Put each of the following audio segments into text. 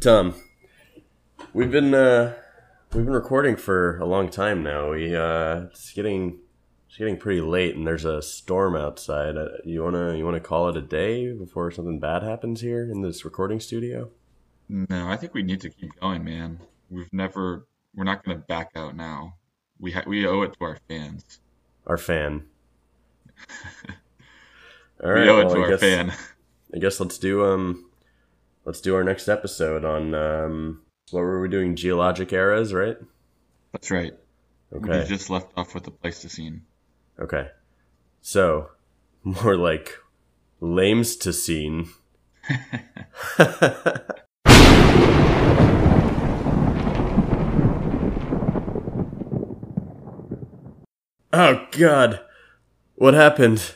Tom, we've been uh, we've been recording for a long time now. We uh, it's getting it's getting pretty late, and there's a storm outside. Uh, you wanna you wanna call it a day before something bad happens here in this recording studio? No, I think we need to keep going, man. We've never we're not going to back out now. We ha- we owe it to our fans. Our fan. All right, we owe it well, to I our guess, fan. I guess let's do um let's do our next episode on um what were we doing geologic eras, right? That's right. Okay. We just left off with the Pleistocene. Okay. So, more like lames to scene. oh god. What happened?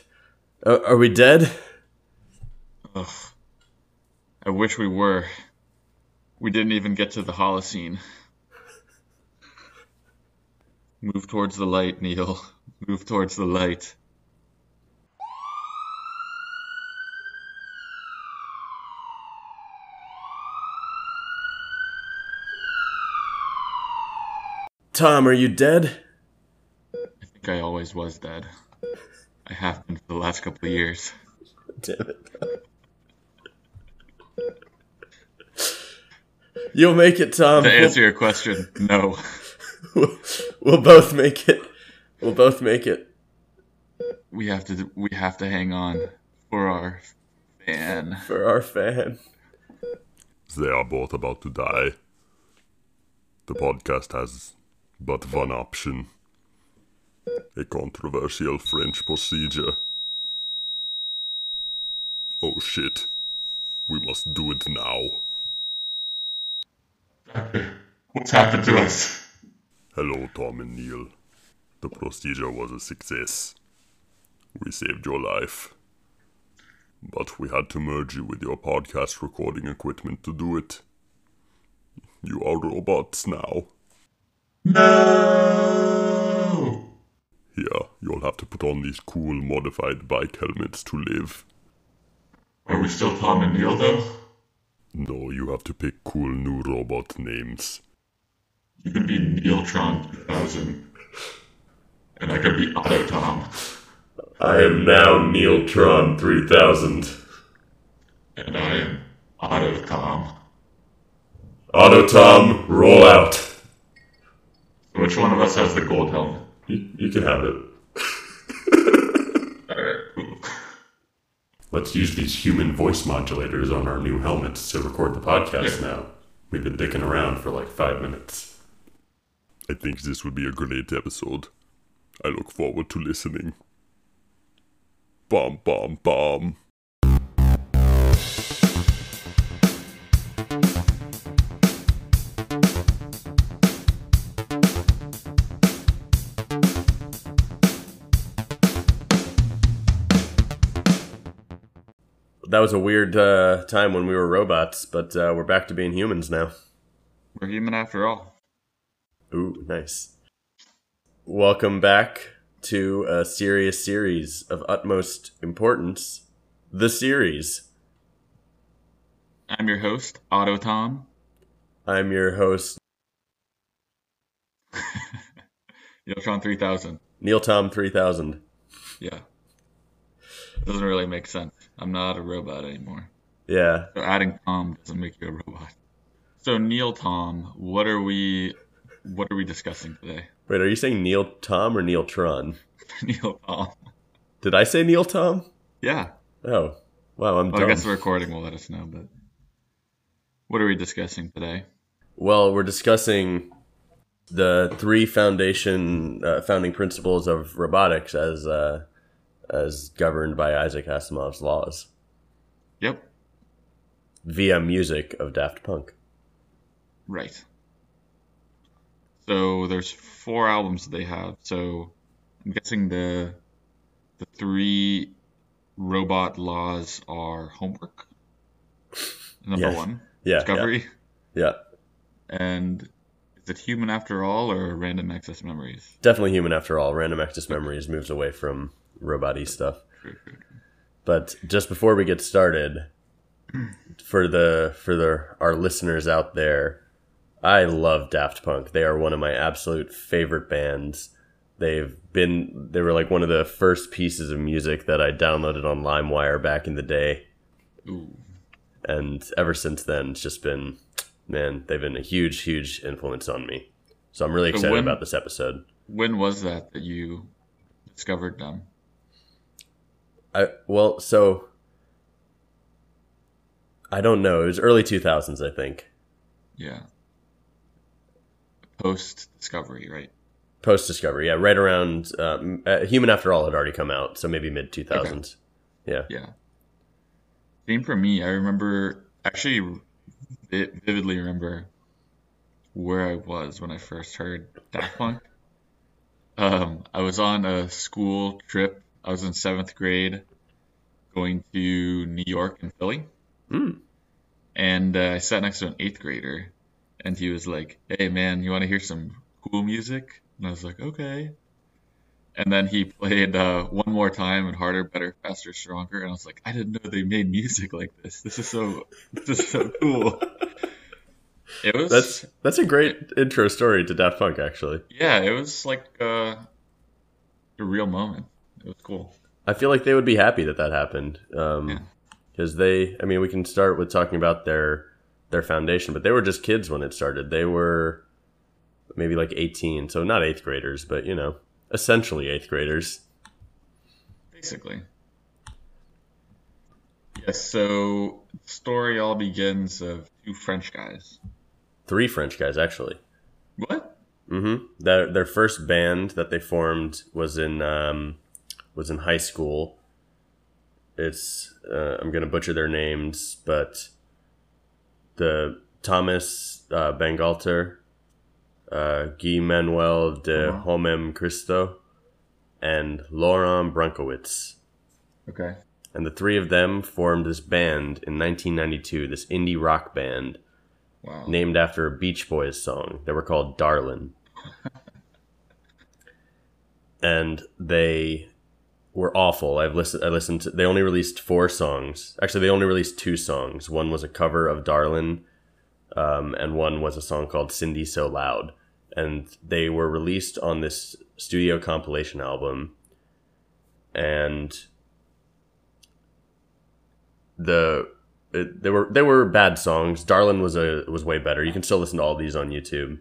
Uh, are we dead? Ugh. I wish we were. We didn't even get to the Holocene. Move towards the light, Neil. Move towards the light. Tom, are you dead? I think I always was dead. I have been for the last couple of years. Damn it. You'll make it, Tom. To answer your question, no. We'll, we'll both make it. We'll both make it. We have to. We have to hang on for our fan. For our fan. They are both about to die. The podcast has but one option a controversial French procedure. Oh shit. We must do it now. What's happened to us? Hello, Tom and Neil. The procedure was a success. We saved your life. But we had to merge you with your podcast recording equipment to do it. You are robots now. No! Yeah, you'll have to put on these cool modified bike helmets to live. Are we still Tom and Neil, though? No, you have to pick cool new robot names. You can be Neiltron 2000. And I can be Autotom. I am now Neiltron 3000. And I am Autotom. Autotom, roll out. Which one of us has the gold helmet? You, you can have it. Let's use these human voice modulators on our new helmets to record the podcast yeah. now. We've been dicking around for like five minutes. I think this would be a great episode. I look forward to listening. Bomb, bomb, bomb. That was a weird uh, time when we were robots, but uh, we're back to being humans now. We're human after all. Ooh, nice. Welcome back to a serious series of utmost importance, the series. I'm your host, Otto Tom. I'm your host, Neiltron 3000. Neil Tom 3000. Yeah. Doesn't really make sense. I'm not a robot anymore. Yeah. So adding Tom doesn't make you a robot. So Neil Tom, what are we what are we discussing today? Wait, are you saying Neil Tom or Neil Tron? Neil Tom. Did I say Neil Tom? Yeah. Oh. Wow, I'm well. I guess the recording will let us know, but what are we discussing today? Well, we're discussing the three foundation uh, founding principles of robotics as uh, as governed by Isaac Asimov's laws. Yep. Via music of Daft Punk. Right. So there's four albums that they have. So I'm guessing the the three robot laws are homework. Number one. Yeah. Discovery. Yeah. yeah. And is it human after all or random access memories? Definitely human after all. Random access memories moves away from robot stuff. But just before we get started, for the for the our listeners out there, I love Daft Punk. They are one of my absolute favorite bands. They've been they were like one of the first pieces of music that I downloaded on LimeWire back in the day. Ooh. And ever since then it's just been man, they've been a huge, huge influence on me. So I'm really excited when- about this episode. When was that that you discovered them? I well, so I don't know. It was early 2000s, I think. Yeah. Post discovery, right? Post Discovery, yeah, right around um, uh, Human After All had already come out, so maybe mid 2000s. Yeah. Yeah. Same for me. I remember actually vi- vividly remember where I was when I first heard Daft Punk. Um, I was on a school trip. I was in seventh grade, going to New York and Philly, Mm. and uh, I sat next to an eighth grader, and he was like, "Hey man, you want to hear some cool music?" And I was like, "Okay." And then he played uh, one more time and harder, better, faster, stronger, and I was like, "I didn't know they made music like this. This is so, this is so cool." It was That's that's a great intro story to Daft Punk, actually. yeah, it was like uh, a real moment. It was cool. I feel like they would be happy that that happened. Um, Yeah. because they, I mean, we can start with talking about their their foundation, but they were just kids when it started. They were maybe like 18, so not eighth graders, but you know, essentially eighth graders. Basically. Yes, so the story all begins of two French guys. Three French guys, actually. What? Mm-hmm. Their their first band that they formed was in um, was in high school. It's uh, I'm gonna butcher their names, but the Thomas uh, Bangalter, uh, Guy Manuel de Uh-huh. Homem Cristo, and Laurent Brancowitz. Okay. And the three of them formed this band in 1992, this indie rock band Wow. named after a Beach Boys song. They were called Darlin. and they were awful. I've listened I listened to they only released four songs. Actually they only released two songs. One was a cover of Darlin, um, and one was a song called Cindy So Loud. And they were released on this studio compilation album. And the it, they were they were bad songs. Darlin was a was way better. You can still listen to all these on YouTube.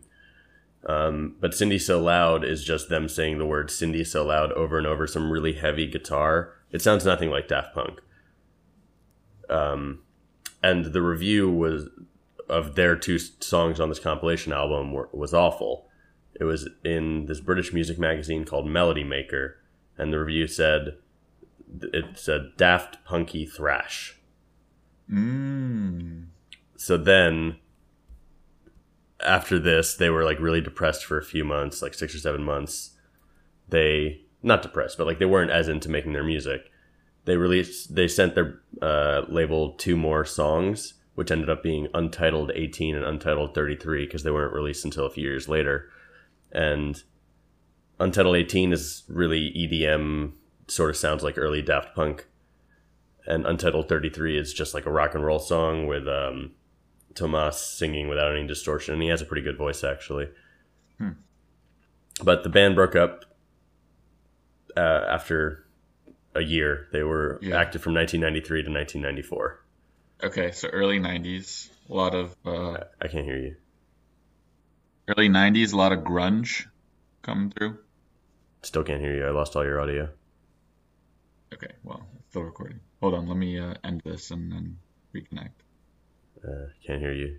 Um, but Cindy So Loud is just them saying the word Cindy So Loud over and over, some really heavy guitar. It sounds nothing like Daft Punk. Um, and the review was of their two songs on this compilation album were, was awful. It was in this British music magazine called Melody Maker, and the review said it's a Daft Punky Thrash. Mmm. so then after this they were like really depressed for a few months like six or seven months. They not depressed but like they weren't as into making their music. They released they sent their uh, label two more songs which ended up being untitled 18 and untitled 33 because they weren't released until a few years later. And untitled 18 is really edm sort of sounds like early daft punk. And Untitled 33 is just like a rock and roll song with um, Tomas singing without any distortion. And he has a pretty good voice, actually. Hmm. But the band broke up uh, after a year. They were Yeah. active from 1993 to 1994. Okay, so early 90s, a lot of uh, I can't hear you. early 90s, a lot of grunge coming through. Still can't hear you. I lost all your audio. Okay, well, still recording. Hold on, let me uh, end this and then reconnect. Uh, can't hear you.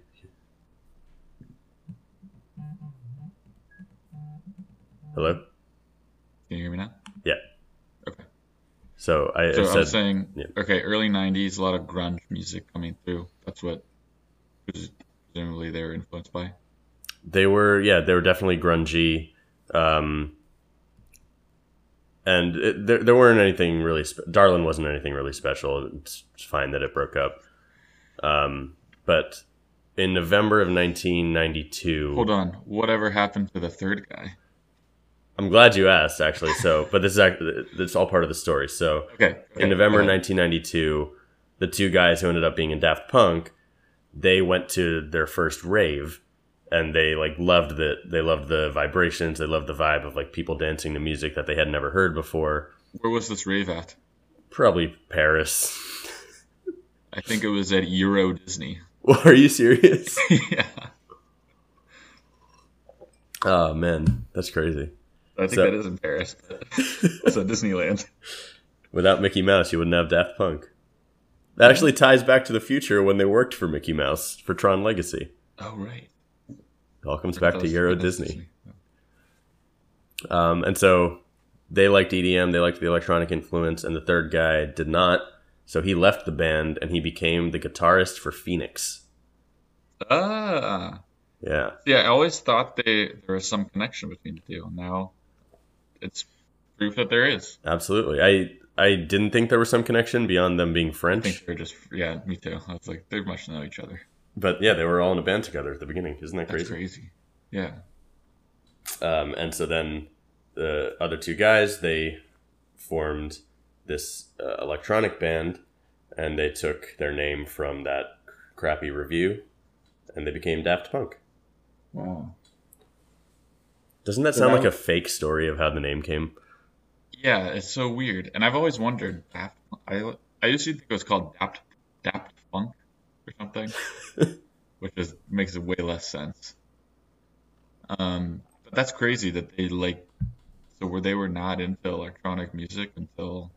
Hello? Can you hear me now? Yeah. Okay. So I, So I I said was saying, yeah. okay, early 90s, a lot of grunge music coming through. That's what pres- presumably they were influenced by. They were, yeah, they were definitely grungy, um, and it, there there weren't anything really. Spe- Darlin wasn't anything really special. It's fine that it broke up, um, but in November of 1992, Hold on, whatever happened to the third guy? I'm glad you asked, actually. So, but this is actually, it's all part of the story. So, Okay. in November 1992, the two guys who ended up being in Daft Punk, they went to their first rave and they like loved the They loved the vibrations, they loved the vibe of like people dancing to music that they had never heard before. Where was this rave at? Probably Paris. I think it was at Euro Disney. Are you serious? yeah. Oh man, that's crazy. I think So- that is in Paris. That's at Disneyland. Without Mickey Mouse, you wouldn't have Daft Punk. That actually ties back to the future when they worked for Mickey Mouse for Tron Legacy. Oh right. It all comes back to Euro that's Disney. Um, and so they liked EDM, they liked the electronic influence, and the third guy did not. So he left the band and he became the guitarist for Phoenix. Ah. Yeah. Yeah, I always thought they there was some connection between the two. Now it's proof that there is. Absolutely. I I didn't think there was some connection beyond them being I think French. they're just yeah, me too. I was like, they must know each other. But yeah, they were all in a band together at the beginning. Isn't that crazy? That's crazy. Yeah. Um, and so then the other two guys they formed this uh, electronic band, and they took their name from that crappy review, and they became Daft Punk. Wow. Doesn't that So sound that like a fake story of how the name came? Yeah, it's so weird. And I've always wondered Daft I I used to think it was called Daft Dapt Funk or something. which is makes it way less sense. Um but that's crazy that they like so were they were not into electronic music until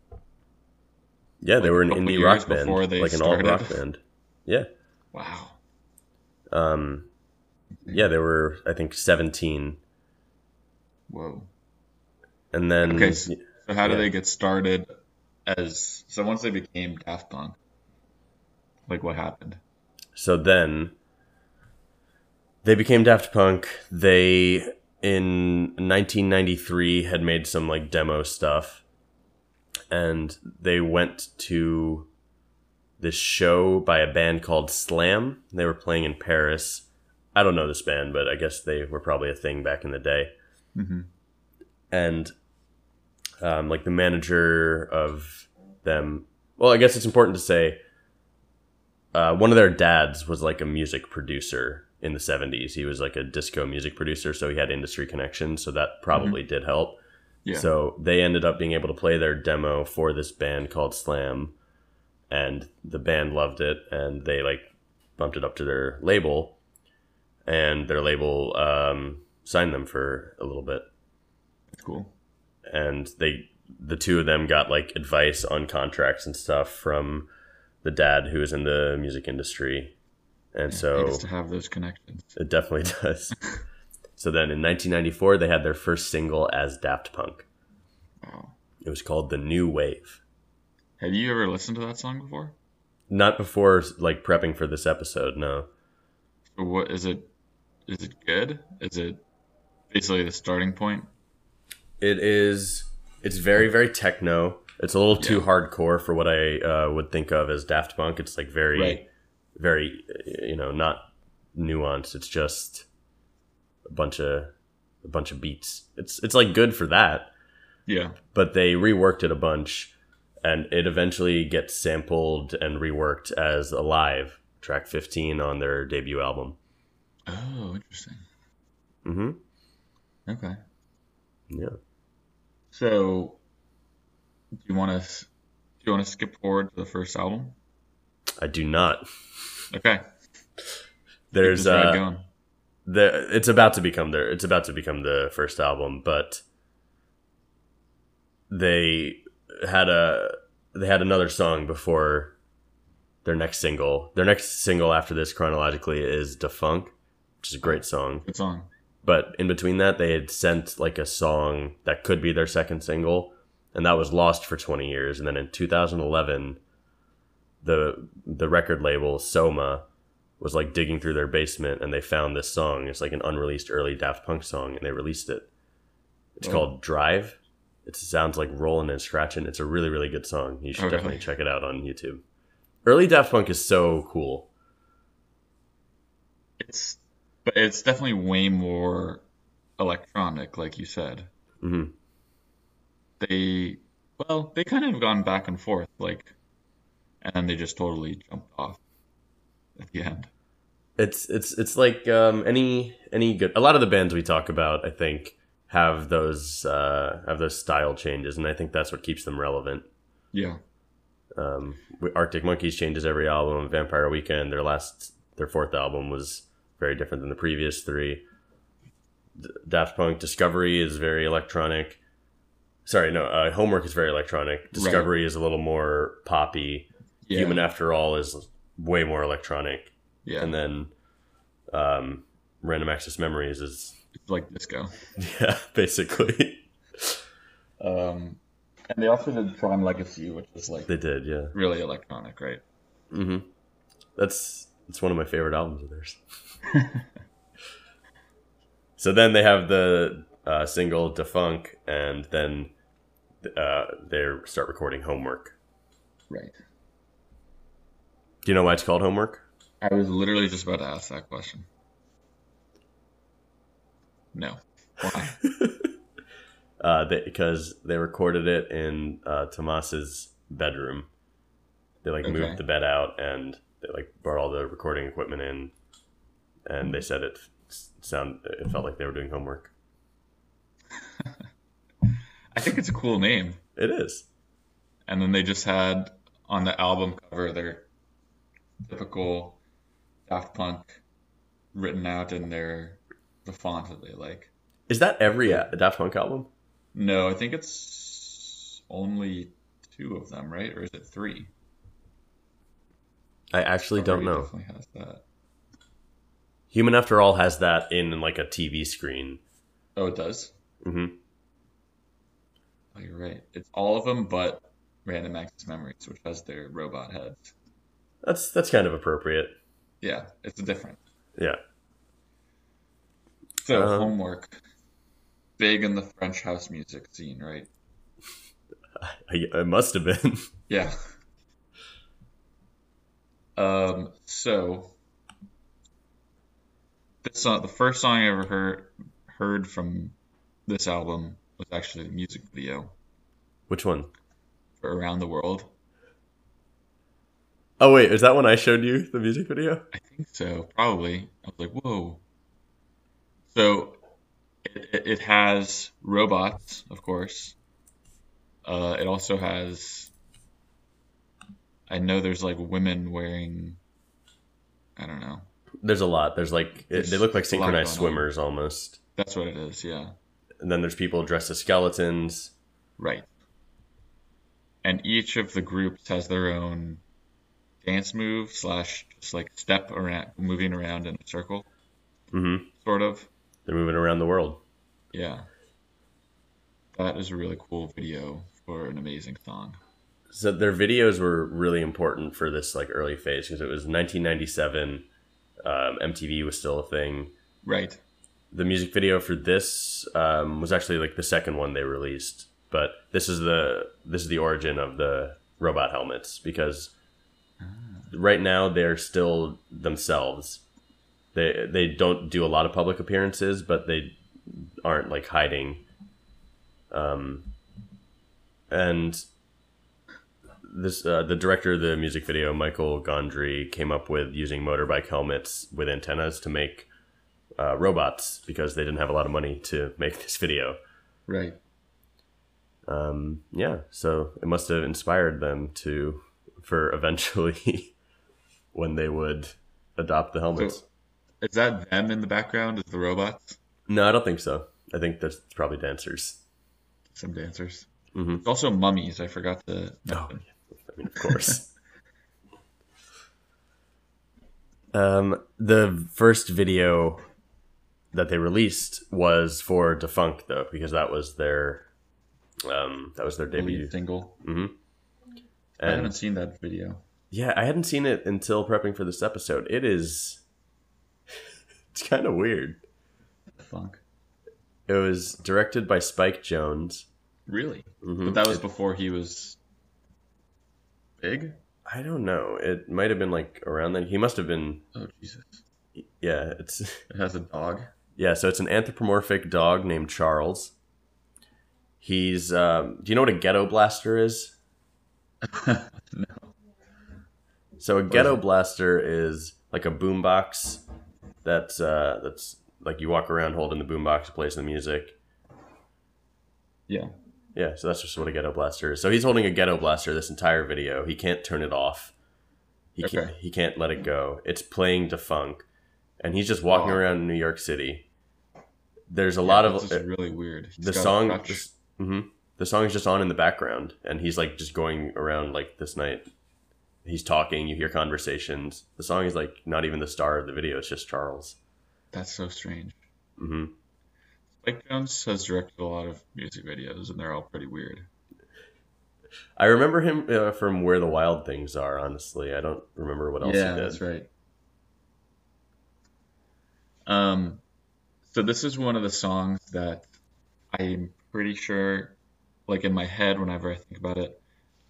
Yeah, they Like were an indie rock band, like an alt rock band. Yeah. wow. Um, yeah, they were I think seventeen, Whoa. and then Okay, so, so how Yeah. do they get started as so once they became Daft Punk? Like what happened? So then they became Daft Punk. They in 1993 had made some like demo stuff and they went to this show by a band called Slam. They were playing in Paris. I don't know this band, but I guess they were probably a thing back in the day. Mm-hmm. And um, like the manager of them, well, I guess it's important to say uh, one of their dads was like a music producer in the 70s. He was like a disco music producer, so he had industry connections, so that probably did help. Yeah. So they ended up being able to play their demo for this band called Slam, and the band loved it, and they like bumped it up to their label, and their label um, signed them for a little bit, cool. and they the two of them got like advice on contracts and stuff from the dad who was in the music industry, and He so to have those connections. it definitely does. So then in 1994, they had their first single as Daft Punk. Wow. It was called The New Wave. Have you ever listened to that song before? Not before like prepping for this episode, no. What is it? Is it good? Is it basically the starting point? It is. It's very very techno. It's a little too hardcore for what I uh, would think of as Daft Punk. It's like very, Right. very, you know, not nuanced. It's just a bunch of a bunch of beats. It's it's like good for that, Yeah. but they reworked it a bunch, and it eventually gets sampled and reworked as Alive, track 15 on their debut album. Oh, interesting. hmm Okay. Yeah. So, do you want to do you want to skip forward to the first album? I do not. Okay. There's uh, going. The it's about to become their it's about to become the first album, but they had a they had another song before their next single. Their next single after this chronologically is Da Funk, which is a great song. Good song. But in between that, they had sent like a song that could be their second single, and that was lost for 20 years. And then in 2011, the the record label Soma was like digging through their basement, and they found this song. It's like an unreleased early Daft Punk song, and they released it. It's Oh. called Drive. It sounds like rolling and scratching. It's a really really good song. You should definitely check it out on YouTube. Early Daft Punk is so cool. It's but it's definitely way more electronic, like you said. Mm-hmm. They, well, they kind of gone back and forth, like, and then they just totally jumped off at the end. It's it's it's like um, any any good. A lot of the bands we talk about, I think, have those uh, have those style changes, and I think that's what keeps them relevant. Yeah. Um, Arctic Monkeys changes every album. Vampire Weekend, their last, their fourth album was very different than the previous three. D- Daft Punk Discovery is very electronic. Sorry, no, uh, Homework is very electronic. Discovery is a little more poppy. Yeah. Human After All is way more electronic. yeah. And then um, Random Access Memories is, it's like disco. yeah, basically. Um, and they also did Prime Legacy, which is like they did, yeah. really electronic, right? Mm-hmm. That's that's one of my favorite albums of theirs. so then they have the uh, single "Da Funk," and then uh, they start recording "Homework." Right. Do you know why it's called "Homework"? I was literally just about to ask that question. No. Why? Uh, they, because they recorded it in uh, Tomas's bedroom. They like Okay. moved the bed out and they like brought all the recording equipment in, and they said it sound it felt like they were doing homework. I think it's a cool name. It is. And then they just had on the album cover their typical Daft Punk written out in their the font that they like. Is that every uh, Daft Punk album? No, I think it's only two of them, right? Or is it three? I actually don't know. Definitely has that. Human After All has that in like a TV screen. Oh, it does. Mm hmm Oh, you're right. It's all of them, but Random Access Memories, which has their robot heads. That's that's kind of appropriate. Yeah, it's different. Yeah. So Um, homework, big in the French house music scene, right? I, it must have been. Yeah. Um. So this song, the first song I ever heard heard from this album was actually the music video Which one? for "Around the World." Oh wait, is that when I showed you the music video? I think so, probably. I was like, whoa. So it, it, it has robots, of course. Uh, it also has. I know there's like women wearing. I don't know. There's a lot. There's like it, they look like synchronized going on. swimmers almost. That's what it is, yeah. And then there's people dressed as skeletons. Right. And each of the groups has their own dance move slash just like step around, moving around in a circle, mm-hmm. sort of. They're moving around the world. Yeah. That is a really cool video for an amazing song. So their videos were really important for this like early phase because it was 1997. Um, MTV was still a thing. Right. The music video for this um, was actually like the second one they released, but this is the this is the origin of the robot helmets because right now they're still themselves. They they don't do a lot of public appearances, but they aren't like hiding. Um, and this uh, the director of the music video, Michael Gondry, came up with using motorbike helmets with antennas to make uh, robots because they didn't have a lot of money to make this video. Right. Um, yeah, so it must have inspired them to for eventually when they would adopt the helmets. So, is that them in the background? Is the robots? no, I don't think so. I think that's probably dancers. Some dancers. Mhm. It's also mummies. I forgot to Oh, mention. I mean, of course. um, the first video that they released was for Da Funk, though, because that was their um, that was their debut. Lead single. Hmm I haven't seen that video. yeah, I hadn't seen it until prepping for this episode. It is, it's kind of weird. Funk. It was directed by Spike Jonze. Really? Mhm. But that was before he was big. I don't know. It might have been like around then. He must have been. Oh Jesus! Yeah, it's It has a dog. yeah. So it's an anthropomorphic dog named Charles. He's. Um, do you know what a ghetto blaster is? No. So a ghetto blaster is like a boombox that's uh that's like you walk around holding the boombox, plays the music. Yeah. Yeah, so that's just what a ghetto blaster is. So he's holding a ghetto blaster this entire video. He can't turn it off. He Okay. can't he can't let it go. It's playing Da Funk, and he's just walking Oh. around New York City. There's a lot of This is really weird. He's the song crutch. hmm the song is just on in the background and he's like just going around like this night he's talking you hear conversations the song is like not even the star of the video it's just charles That's so strange. mm-hmm Spike Jonze has directed a lot of music videos, and they're all pretty weird. i remember him uh, from where the wild things are honestly i don't remember what else yeah, he did that's right. Um, so this is one of the songs that I'm pretty sure, like in my head, whenever I think about it,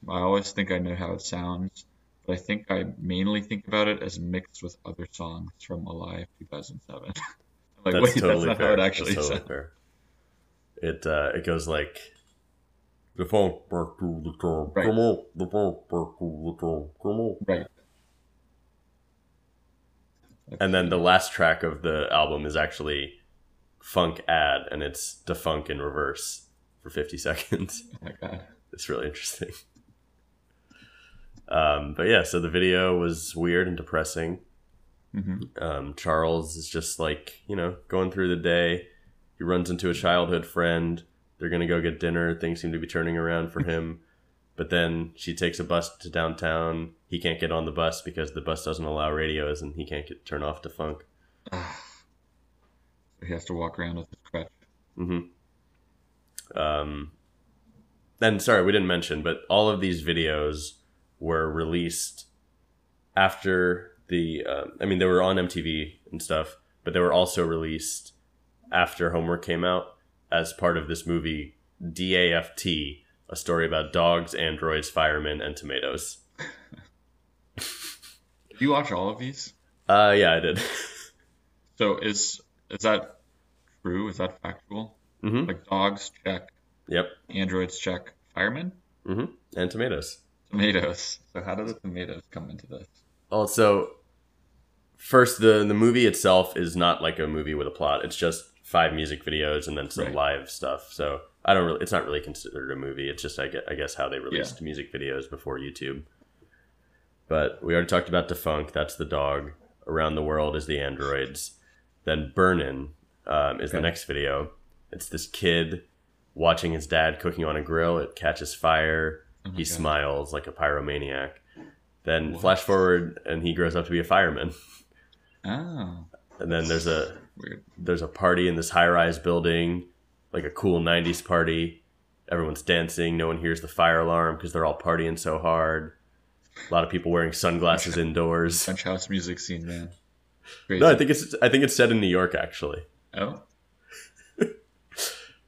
I always think I know how it sounds, but I think I mainly think about it as mixed with other songs from Alive 2007. Like, that's wait, totally that's not fair how it actually that's totally sounds. fair it uh it goes like the phone back to the town. Right. Come on, the phone back to the town. Come on. Right. And then the last track of the album is actually funk ad, and it's Da Funk in reverse for 50 seconds. Oh my god. It's really interesting. Um, but yeah, so the video was weird and depressing. hmm Um, Charles is just like, you know, going through the day. He runs into a childhood friend. They're going to go get dinner. Things seem to be turning around for him. but then she takes a bus to downtown. He can't get on the bus because the bus doesn't allow radios and he can't get turn off Da Funk. So he has to walk around with his crutch. Mm-hmm. Um, and sorry, we didn't mention, but all of these videos were released after the. Um, I mean, they were on MTV and stuff, but they were also released after Homework came out as part of this movie DAFT, a story about dogs, androids, firemen, and tomatoes. You watch all of these? Uh, yeah, I did. So is is that true? Is that factual? Hmm Like dogs check, Yep. androids check, firemen, hmm And tomatoes. tomatoes. So how do the tomatoes come into this? Also, first the the movie itself is not like a movie with a plot. It's just five music videos and then some Right. live stuff. So I don't really. It's not really considered a movie. It's just I guess, I guess how they released music videos before YouTube. But we already talked about Da Funk. That's the dog. Around the world is the androids. Then Burnin' um, is the next video. It's this kid watching his dad cooking on a grill. It catches fire. Oh he God. smiles like a pyromaniac. Then What? flash forward, and he grows up to be a fireman. Oh, And then there's a weird. there's a party in this high rise building, like a cool '90s party. Everyone's dancing. No one hears the fire alarm because they're all partying so hard. A lot of people wearing sunglasses indoors. French house music scene, man. Crazy. No, I think it's I think it's set in New York actually. oh,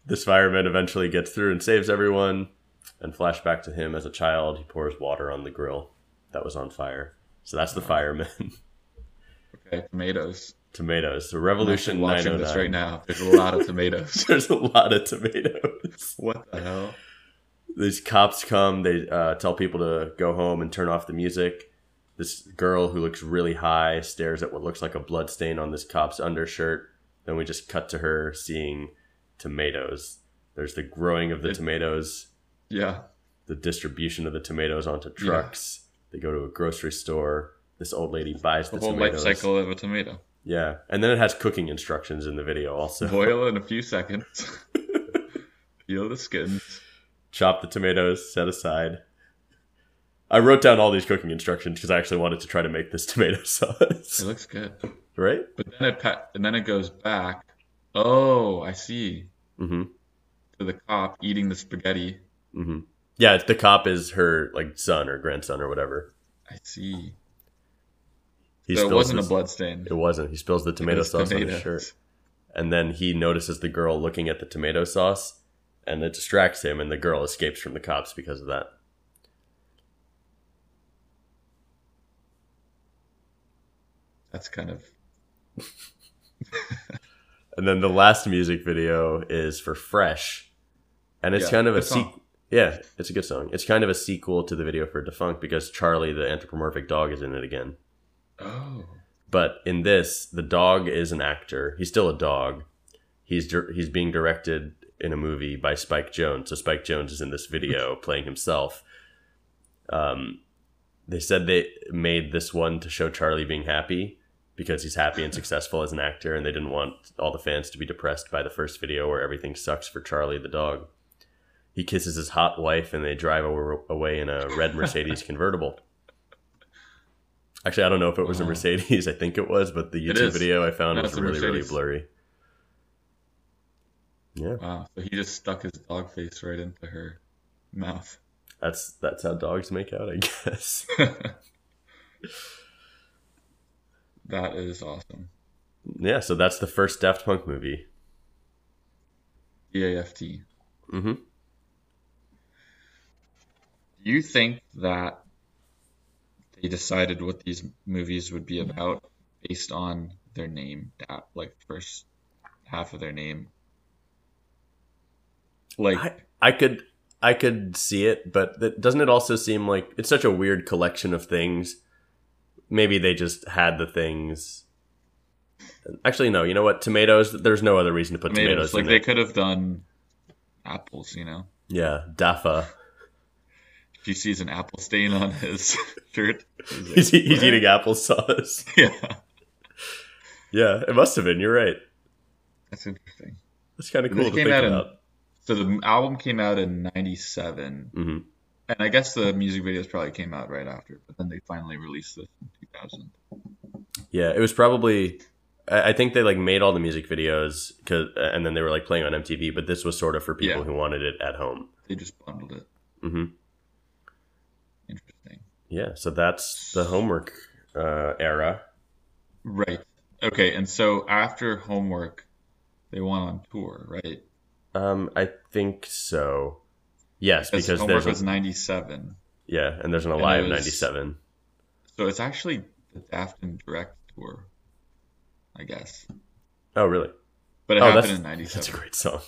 This fireman eventually gets through and saves everyone. And flashback to him as a child, he pours water on the grill that was on fire. So that's the fireman. okay. Tomatoes. Tomatoes. So I'm Revolution watching 909. this right now. There's a lot of tomatoes. There's a lot of tomatoes. what the hell? These cops come. They uh, tell people to go home and turn off the music. This girl who looks really high stares at what looks like a blood stain on this cop's undershirt. Then we just cut to her seeing tomatoes. There's the growing of the It- tomatoes, Yeah. the distribution of the tomatoes onto trucks. They go to a grocery store. This old lady buys the, The whole tomatoes. life cycle of a tomato. Yeah, and then it has cooking instructions in the video also. Boil in a few seconds. Peel the skins. chop the tomatoes, set aside. I wrote down all these cooking instructions because I actually wanted to try to make this tomato sauce. It looks good. right? But then it pa- and then it goes back. Oh, I see. Mm-hmm. To the cop eating the spaghetti. Mm-hmm. Yeah, the cop is her like son or grandson or whatever. I see. He so it wasn't his- a blood stain. It wasn't. He spills the tomato sauce on his shirt, and then he notices the girl looking at the tomato sauce, and it distracts him, and the girl escapes from the cops because of that. That's kind of And then the last music video is for Fresh, and it's Yeah, kind of a good Yeah, it's a good song. It's kind of a sequel to the video for Da Funk because Charlie, the anthropomorphic dog, is in it again. Oh. But in this, the dog is an actor. He's still a dog. He's dir- he's being directed in a movie by Spike Jonze. So Spike Jonze is in this video playing himself. Um, they said they made this one to show Charlie being happy because he's happy and successful as an actor, and they didn't want all the fans to be depressed by the first video where everything sucks for Charlie the dog. He kisses his hot wife, and they drive away in a red Mercedes convertible. Actually, I don't know if it was a Mercedes. I think it was, but the YouTube video I found Yeah, was really, really blurry. Yeah, Wow. So he just stuck his dog face right into her mouth. that's that's how dogs make out, I guess. that is awesome. yeah, so that's the first Daft Punk movie. DAFT. Mm-hmm. Do you think that they decided what these movies would be about based on their name, like first half of their name? Like, I, I could I could see it, but that, doesn't it also seem like it's such a weird collection of things? Maybe they just had the things. Actually, no. You know what? Tomatoes. There's no other reason to put tomatoes, tomatoes, like they could have done apples, you know? Yeah, Daffa. If he sees an apple stain on his shirt, he's like, He's, he's eating applesauce. Yeah, Yeah, it must have been. You're right. that's interesting. That's kind of cool to think out in- So the album came out in '97, hmm and I guess the music videos probably came out right after. But then they finally released this in 2000. Yeah, it was probably. I I think they like made all the music videos, cause, and then they were like playing on MTV. But this was sort of for people Yeah. who wanted it at home. They just bundled it. Mm-hmm. Interesting. Yeah, so that's the homework uh, era. Right. Okay. And so after homework, they went on tour, right? Um, I think so. Yes, Because because homework there's was a, '97, yeah, and there's an Alive was- '97. so it's actually the Daftendirekt tour, I guess. Oh, really? But it oh, happened in that's a great song.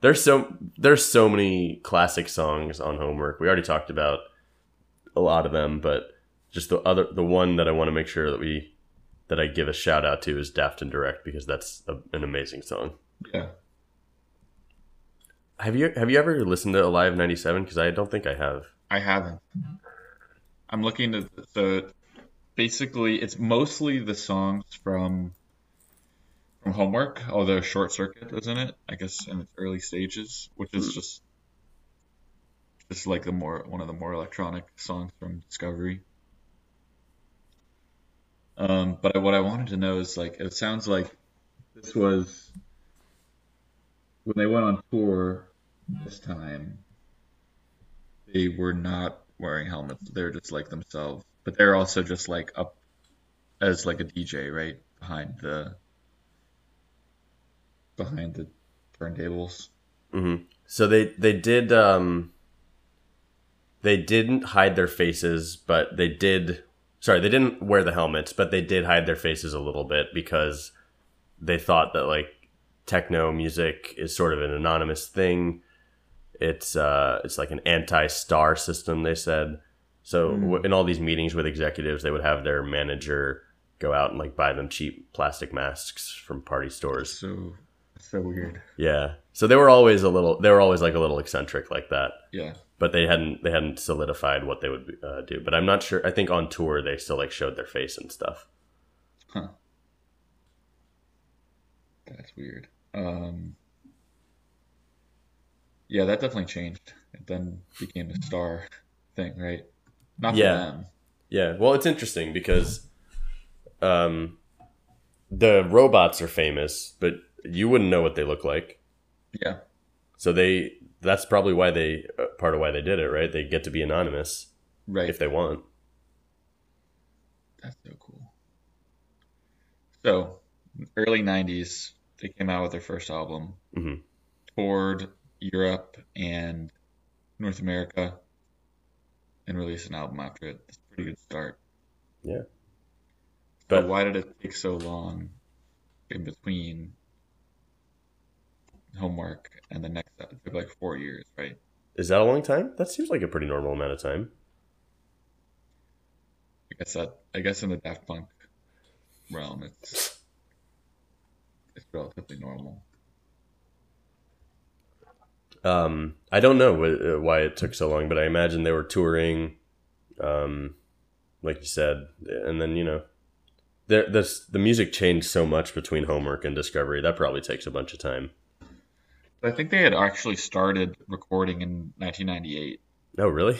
There's so there's so many classic songs on Homework. We already talked about a lot of them, but just the other the one that I want to make sure that we that I give a shout out to is Daftendirekt because that's a, an amazing song. Yeah. Have you have you ever listened to Alive '97? Because I don't think I have. I haven't. I'm looking at so basically it's mostly the songs from from Homework, although Short Circuit is in it, I guess in its early stages, which is just just like the more one of the more electronic songs from Discovery. Um, but what I wanted to know is like it sounds like this was when they went on tour this time they were not wearing helmets. They're just like themselves, but they're also just like up as like a DJ, right behind the behind the turntables. hmm So they they did um they didn't hide their faces, but they did sorry, they didn't wear the helmets, but they did hide their faces a little bit because they thought that like techno music is sort of an anonymous thing. It's uh it's like an anti-star system they said. So Mm. w- in all these meetings with executives, they would have their manager go out and like buy them cheap plastic masks from party stores. So so weird. Yeah. So they were always a little. They were always like a little eccentric like that. Yeah. But they hadn't. They hadn't solidified what they would uh, do. But I'm not sure. I think on tour they still like showed their face and stuff. Huh. That's weird. Um, yeah, that definitely changed. It then became a star thing, right? Not for Yeah. them. Yeah. Well, it's interesting because, um, the robots are famous, but you wouldn't know what they look like. Yeah. So they. That's probably why they. Uh, part of why they did it, right? They get to be anonymous Right. if they want. That's so cool. So, early 90s, they came out with their first album, hmm toured Europe and North America, and released an album after it. It's a pretty good start. Yeah. But But why did it take so long in between homework and the next? It took like four years, right? Is that a long time? That seems like a pretty normal amount of time. I guess that I guess in the Daft Punk realm, it's relatively normal. Um, I don't know uh, why it took so long, but I imagine they were touring, um, like you said, and then you know, there this the music changed so much between Homework and Discovery that probably takes a bunch of time. I think they had actually started recording in 1998. Oh, really?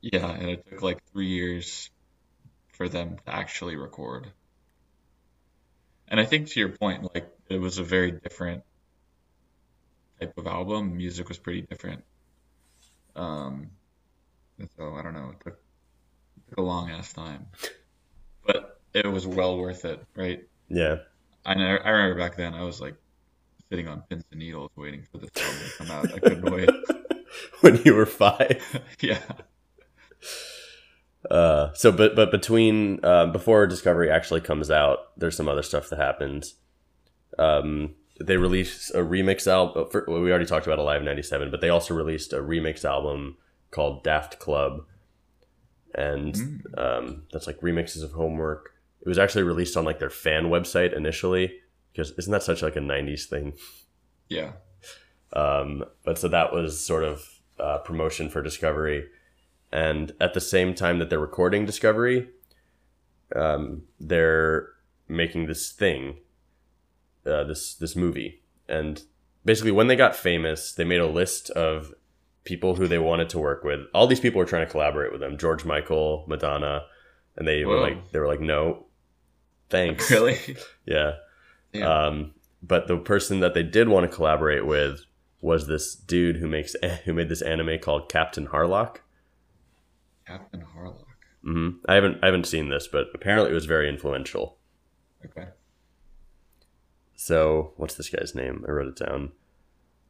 Yeah, and it took like three years for them to actually record. And I think to your point, like it was a very different type of album. Music was pretty different. Um, so I don't know. It took, it took a long ass time, but it was well worth it, right? Yeah. I know, I remember back then I was like sitting on pins and needles waiting for this album to come out. I couldn't wait. when you were five. yeah. Uh, so, but but between uh, before Discovery actually comes out, there's some other stuff that happens. Um, they released a remix album. For, well, we already talked about Alive '97, but they also released a remix album called Daft Club, and um, that's like remixes of Homework. It was actually released on like their fan website initially, because isn't that such like a '90s thing? Yeah. Um, but so that was sort of uh, promotion for Discovery. And at the same time that they're recording Discovery, um, they're making this thing, uh, this this movie. And basically, when they got famous, they made a list of people who they wanted to work with. All these people were trying to collaborate with them: George Michael, Madonna, and they were like, they were like, no, thanks. Really? Yeah. Yeah. Um, but the person that they did want to collaborate with was this dude who makes who made this anime called Captain Harlock. Captain Harlock. hmm I haven't I haven't seen this, but apparently it was very influential. Okay. So what's this guy's name? I wrote it down.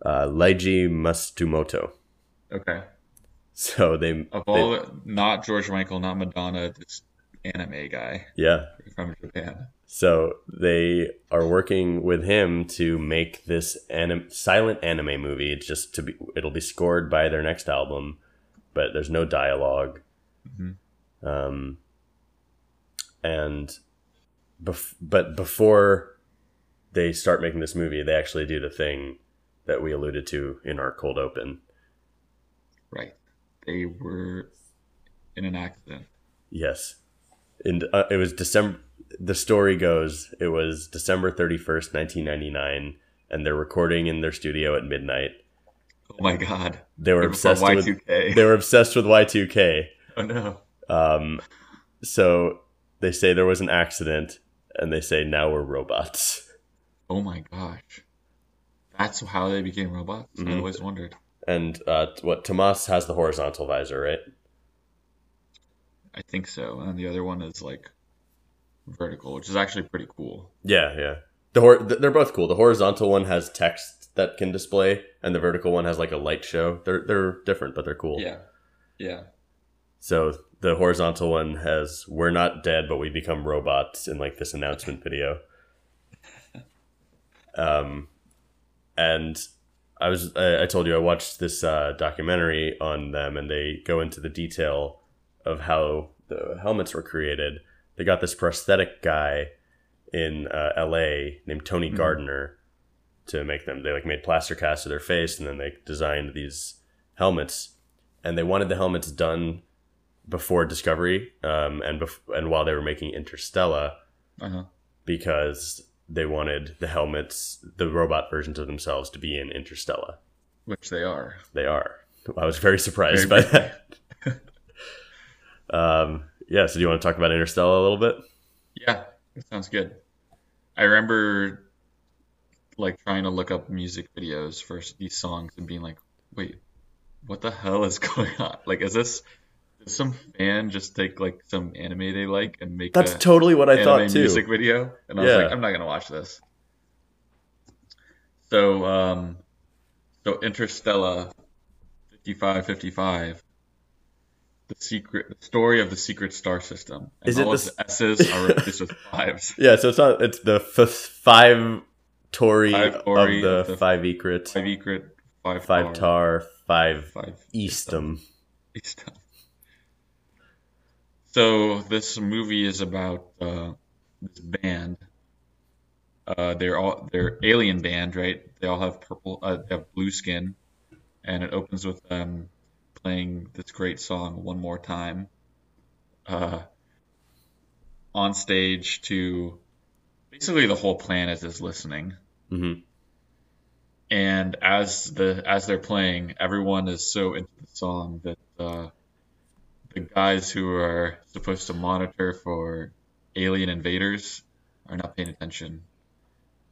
Uh, Leiji Matsumoto. Okay. So they, Of they- all, not George Michael, not Madonna, this anime guy yeah. from Japan. So they are working with him to make this anim- silent anime movie. It's just to be, it'll be scored by their next album, but there's no dialog Mhm. Um, and, bef- but before they start making this movie, they actually do the thing that we alluded to in our cold open. Right. They were in an accident. Yes. And uh, it was December. The story goes it was December 31st, 1999, and they're recording in their studio at midnight. Oh my god. They were They were obsessed with Y2K. they were obsessed with Y2K. Oh no. Um, so they say there was an accident, and they say now we're robots. Oh my gosh. That's how they became robots? I Mhm. always wondered. And uh, what Thomas has the horizontal visor, right? I think so. And the other one is like vertical, which is actually pretty cool. Yeah, yeah. The hor- th- they're both cool. The horizontal one has text that can display, and the vertical one has like a light show. They're they're different, but they're cool. Yeah. Yeah. So the horizontal one has "We're not dead, but we become robots" in like this announcement video. Um, and I was I, I told you I watched this uh, documentary on them, and they go into the detail of how the helmets were created. They got this prosthetic guy in uh, L.A. named Tony Mhm. Gardner to make them. They like made plaster casts of their face, and then they designed these helmets. And they wanted the helmets done before Discovery, um, and bef- and while they were making Interstellar, Uh-huh. because they wanted the helmets, the robot versions of themselves, to be in Interstellar. Which they are. They are. I was very surprised Very by that. um, yeah. So, do you want to talk about Interstellar a little bit? Yeah, that sounds good. I remember like trying to look up music videos for these songs and being like, wait, what the hell is going on? Like, is this some fan just take like some anime they like and make That's a totally what I thought too. music video? And I was like, I'm not gonna watch this. So, um, so Interstellar 5555, the secret, the story of the secret star system. And Is it all the of the S's are replaced with fives. Yeah. So it's not. It's the f- five Tory of the, the- five Ecrit. Five Egret, five five tar, five five eastum. Eastum. So this movie is about uh, this band. Uh, they're all they're alien band, right? They all have purple, uh, they have blue skin, and it opens with them playing this great song one more time. Uh, on stage to basically the whole planet is listening. hmm and as the as they're playing, everyone is so into the song that uh, the guys who are supposed to monitor for alien invaders are not paying attention.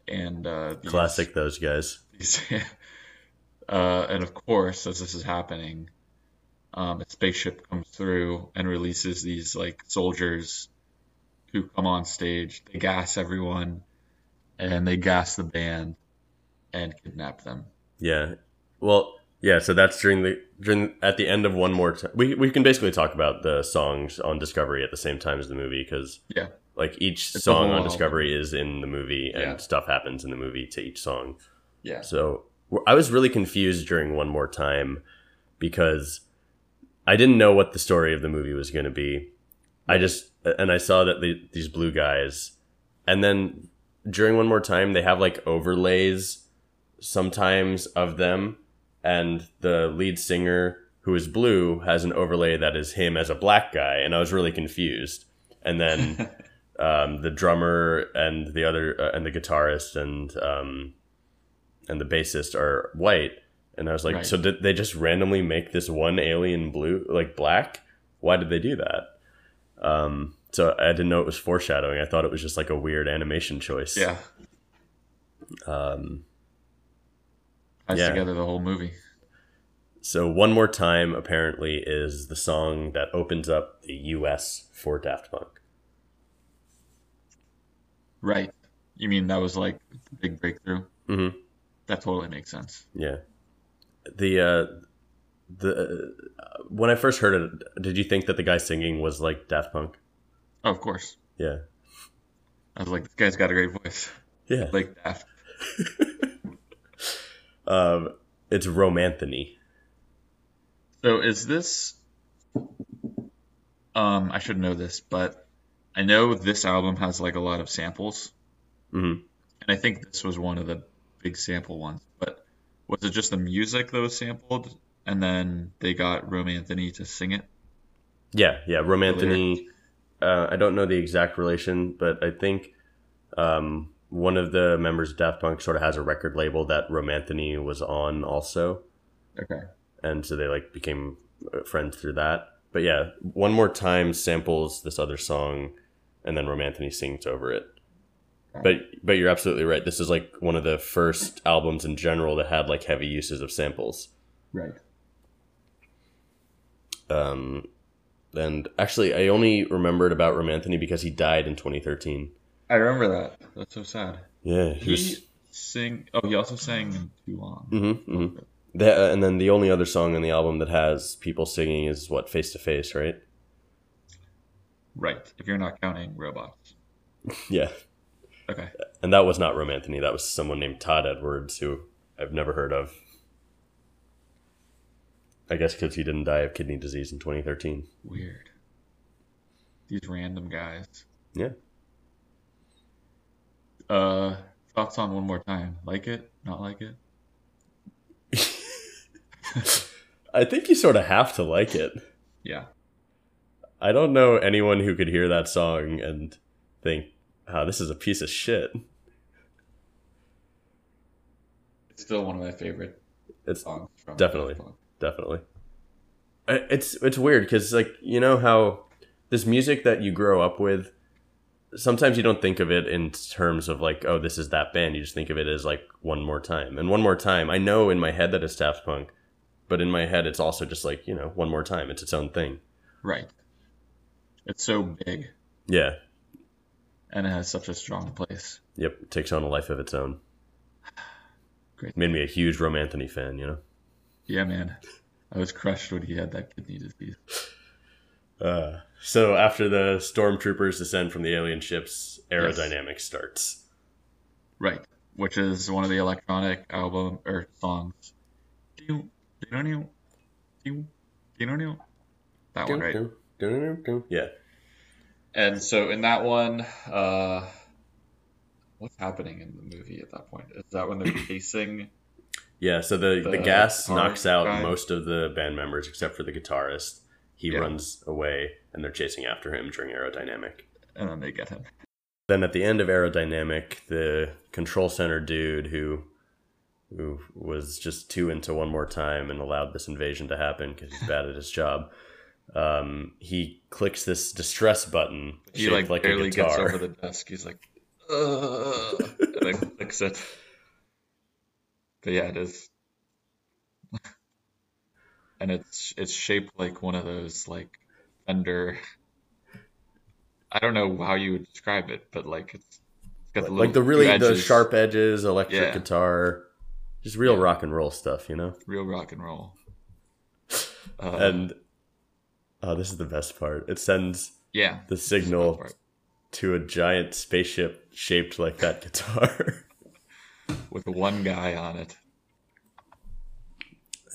And uh, these- Classic those guys. these- uh, and of course, as this is happening, um, a spaceship comes through and releases these like soldiers who come on stage. They gas everyone, and they gas the band and kidnap them. Yeah. Well, yeah. So that's during the during at the end of one more time. We we can basically talk about the songs on Discovery at the same time as the movie because Yeah. like each It's song on album. Discovery is in the movie and Yeah. stuff happens in the movie to each song. Yeah. So I was really confused during one more time because I didn't know what the story of the movie was going to be. I just and I saw that the, these blue guys, and then during one more time they have like overlays sometimes of them, and the lead singer who is blue has an overlay that is him as a black guy, and I was really confused. And then um, the drummer and the other uh, and the guitarist and um, and the bassist are white. And I was like, Right. so did they just randomly make this one alien blue, like black? Why did they do that? Um, so I didn't know it was foreshadowing. I thought it was just like a weird animation choice. Yeah. Um, Ties Yeah. together the whole movie. so one more time, apparently, is the song that opens up the U.S. for Daft Punk. Right. You mean that was like the big breakthrough? Mm-hmm. That totally makes sense. Yeah. The uh, the uh, when I first heard it, did you think that the guy singing was like Daft Punk? Oh, of course. Yeah. I was like, this guy's got a great voice. Yeah. Like Daft. um, it's Romanthony. So is this um I should know this, but I know this album has like a lot of samples. Mhm. And I think this was one of the big sample ones. But was it just the music that was sampled and then they got Romanthony to sing it? Yeah, yeah. Romanthony. Uh, I don't know the exact relation, but I think um, one of the members of Daft Punk sort of has a record label that Romanthony was on also, Okay. and so they like became uh, friends through that. But yeah, one more time samples this other song, and then Romanthony sings over it. But but you're absolutely right. This is like one of the first albums in general that had like heavy uses of samples. Right. Um, and actually, I only remembered about Romanthony because he died in 2013. I remember that. That's so sad. Yeah, he He was. sing oh he also sang Too Long. hmm hmm The, and then the only other song on the album that has people singing is what Face to Face, right? Right. If you're not counting robots. Yeah, Okay. and that was not Romanthony. That was someone named Todd Edwards, who I've never heard of. I guess because he didn't die of kidney disease in 2013. Weird. These random guys. Yeah. Uh, thoughts on one more time? Like it? Not like it? I think you sort of have to like it. Yeah. I don't know anyone who could hear that song and think, "Oh, this is a piece of shit." It's still one of my favorite It's songs from Definitely. Definitely. It's it's weird because like you know how this music that you grow up with, sometimes you don't think of it in terms of like, oh, this is that band. You just think of it as like one more time. And one more time, I know in my head that it's Daft Punk, but in my head it's also just like you know one more time. It's its own thing. Right. It's so big Yeah. and it has such a strong place. Yep. It takes on a life of its own. Great. Made me a huge Romanthony fan. You know. Yeah, man. I was crushed when he had that kidney disease. Uh, so after the stormtroopers descend from the alien ships, aerodynamics starts. Right. Which is one of the electronic album or songs That one, right? Dun, dun, dun, dun, dun. Yeah. And so in that one, uh, what's happening in the movie at that point? Is that when they're chasing? Yeah, so the, the, The gas knocks out guy? most of the band members except for the guitarist. He Yeah. runs away and they're chasing after him during aerodynamic. And then they get him. Then at the end of aerodynamic, the control center dude who who was just too into one more time and allowed this invasion to happen because he's bad at his job. Um, he clicks this distress button He like, like, barely a gets over the desk. He's like, Ugh, and then clicks it. But yeah, it is. And it's it's shaped like one of those like Fender. I don't know how you would describe it, but like it's, it's got the like the really two the sharp edges, electric Yeah. guitar, just real Yeah. rock and roll stuff, you know. real rock and roll. Uh, and oh, this is the best part. It sends yeah, the signal to a giant spaceship shaped like that guitar, with one guy on it.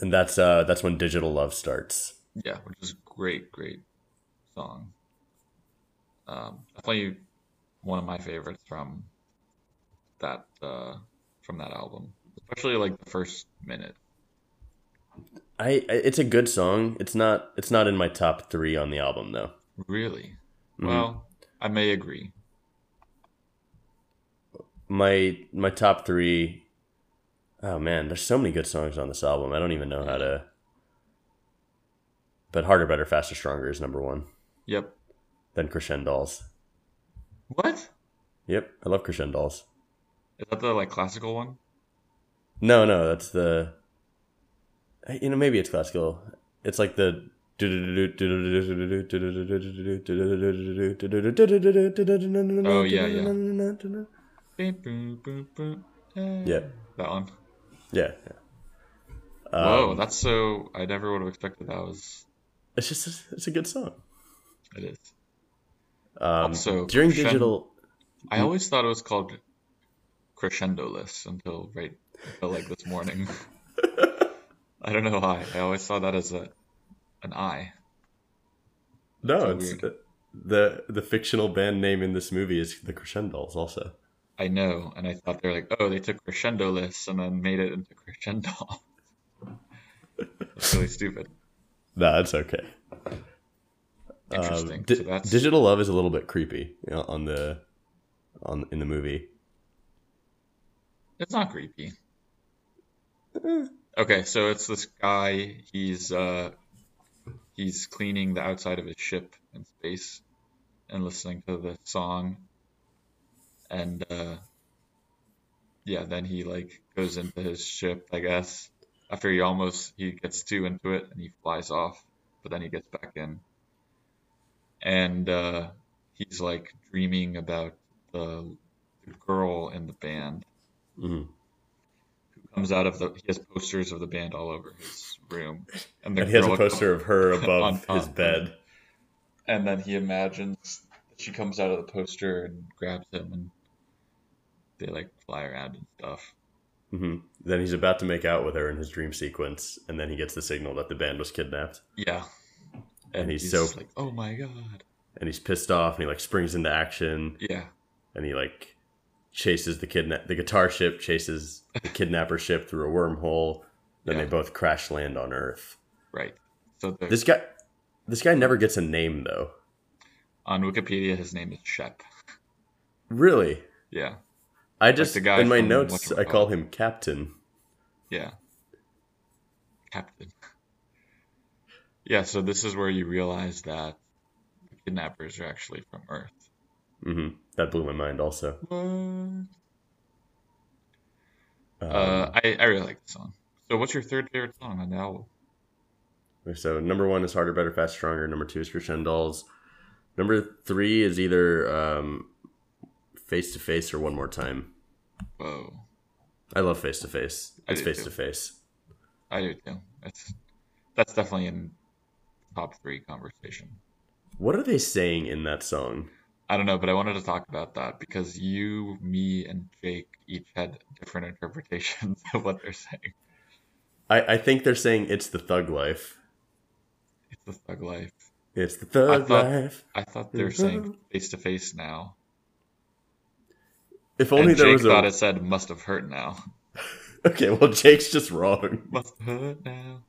And that's uh that's when Digital Love starts. Yeah, which is a great, great song. Um, definitely one of my favorites from that uh, from that album, especially like the first minute. I, I it's a good song. It's not it's not in my top three on the album though. Really, Mhm. well, I may agree. My my top three. Oh man, there's so many good songs on this album. I don't even know how to. But harder, better, faster, stronger is number one. Yep. Then Crescendos. What Yep, I love Crescendos. is that? The like classical one? No, no, that's the. Eh, you know, maybe it's classical. It's like the. Oh, yeah, Yeah, Yeah. that one. Yeah. yeah. Whoa, Um, that's so. I never would have expected that was. it's just it's a good song. It is. Um, Also, during crescendo- digital, I always thought it was called crescendo-less until right until like this morning. I don't know why. I always saw that as a an I. no, so it's weird. the the fictional band name in this movie is the Crescendos. Also, I know, and I thought they're like, oh, they took crescendo lists and then made it into crescendo. That's really stupid. no, it's okay. Um, Interesting. di- so Digital Love is a little bit creepy you know, on the on in the movie. it's not creepy. Okay, so it's this guy. He's uh he's cleaning the outside of his ship in space and listening to the song. And uh yeah, then he like goes into his ship, I guess. After he almost he gets too into it and he flies off, but then he gets back in. And uh he's like dreaming about the, the girl in the band hmm Who comes out of the he has posters of the band all over his room and And he has a poster of her above On his top. bed. and then he imagines she comes out of the poster and grabs him and they like fly around and stuff hmm Then he's about to make out with her in his dream sequence, and then he gets the signal that the band was kidnapped, yeah And he's so- like oh my god and he's pissed off, and he like springs into action, yeah and he like chases the kidnap the guitar ship chases the kidnapper ship through a wormhole. Then Yeah. they both crash land on Earth. right so the, This guy, this guy never gets a name though. On wikipedia his name is shep Really, yeah I just guy in my notes I call him Captain. yeah captain yeah so this is where you realize that the kidnappers are actually from earth hmm That blew my mind. Also, what um, Uh, I, I really like the song. So, what's your third favorite song on the album? So number one is harder, better, fast, stronger. Number two is Crescendos. Number three is either um, face to face or one more time. Whoa, I love face to face. It's face to face. I do too. That's that's definitely in top three conversation. What are they saying in that song? I don't know, but I wanted to talk about that because you, me, and Jake each had different interpretations of what they're saying. I, I think they're saying it's the thug life. It's the thug life. It's the thug thought- life. I thought they were saying face to face now. If only and there Jake was a. thought it said must have hurt now. Okay, well Jake's just wrong. Must have hurt now.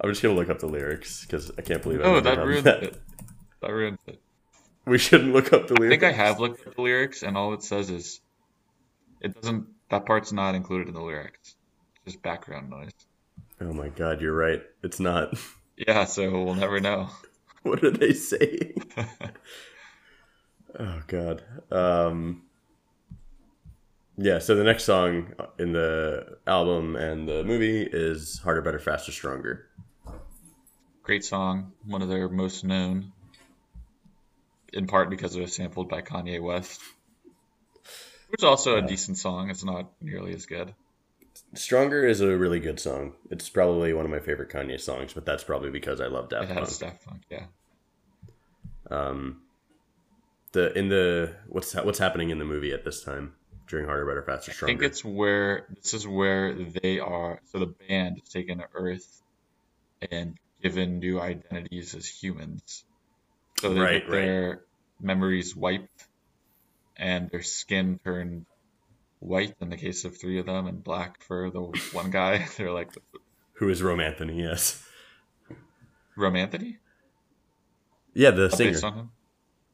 I'm just gonna look up the lyrics because I can't believe I Oh, that ruined that. it. That ruined it. We shouldn't look up the lyrics. I think I have looked up the lyrics, and all it says is it doesn't. That part's not included in the lyrics. It's just background noise. Oh my god, you're right. It's not. Yeah, so we'll never know. What are they saying? oh god. Um. Yeah. So the next song in the album and the movie is "Harder, Better, Faster, Stronger." Great song, one of their most known, in part because it was sampled by Kanye West. Which is also a decent song. It's not nearly as good. "Stronger" is a really good song. It's probably one of my favorite Kanye songs, but that's probably because I love Daft Punk. has Daft Punk, yeah. Um, the in the what's what's happening in the movie at this time during "Harder, Better, Faster, Stronger. I think it's where this is where they are. So the band is taken to Earth and given new identities as humans. So they Right, get right. their memories wiped and their skin turned white in the case of three of them and black for the one guy. They're like who is Romanthony? Yes. Romanthony? Yeah, the singer. on?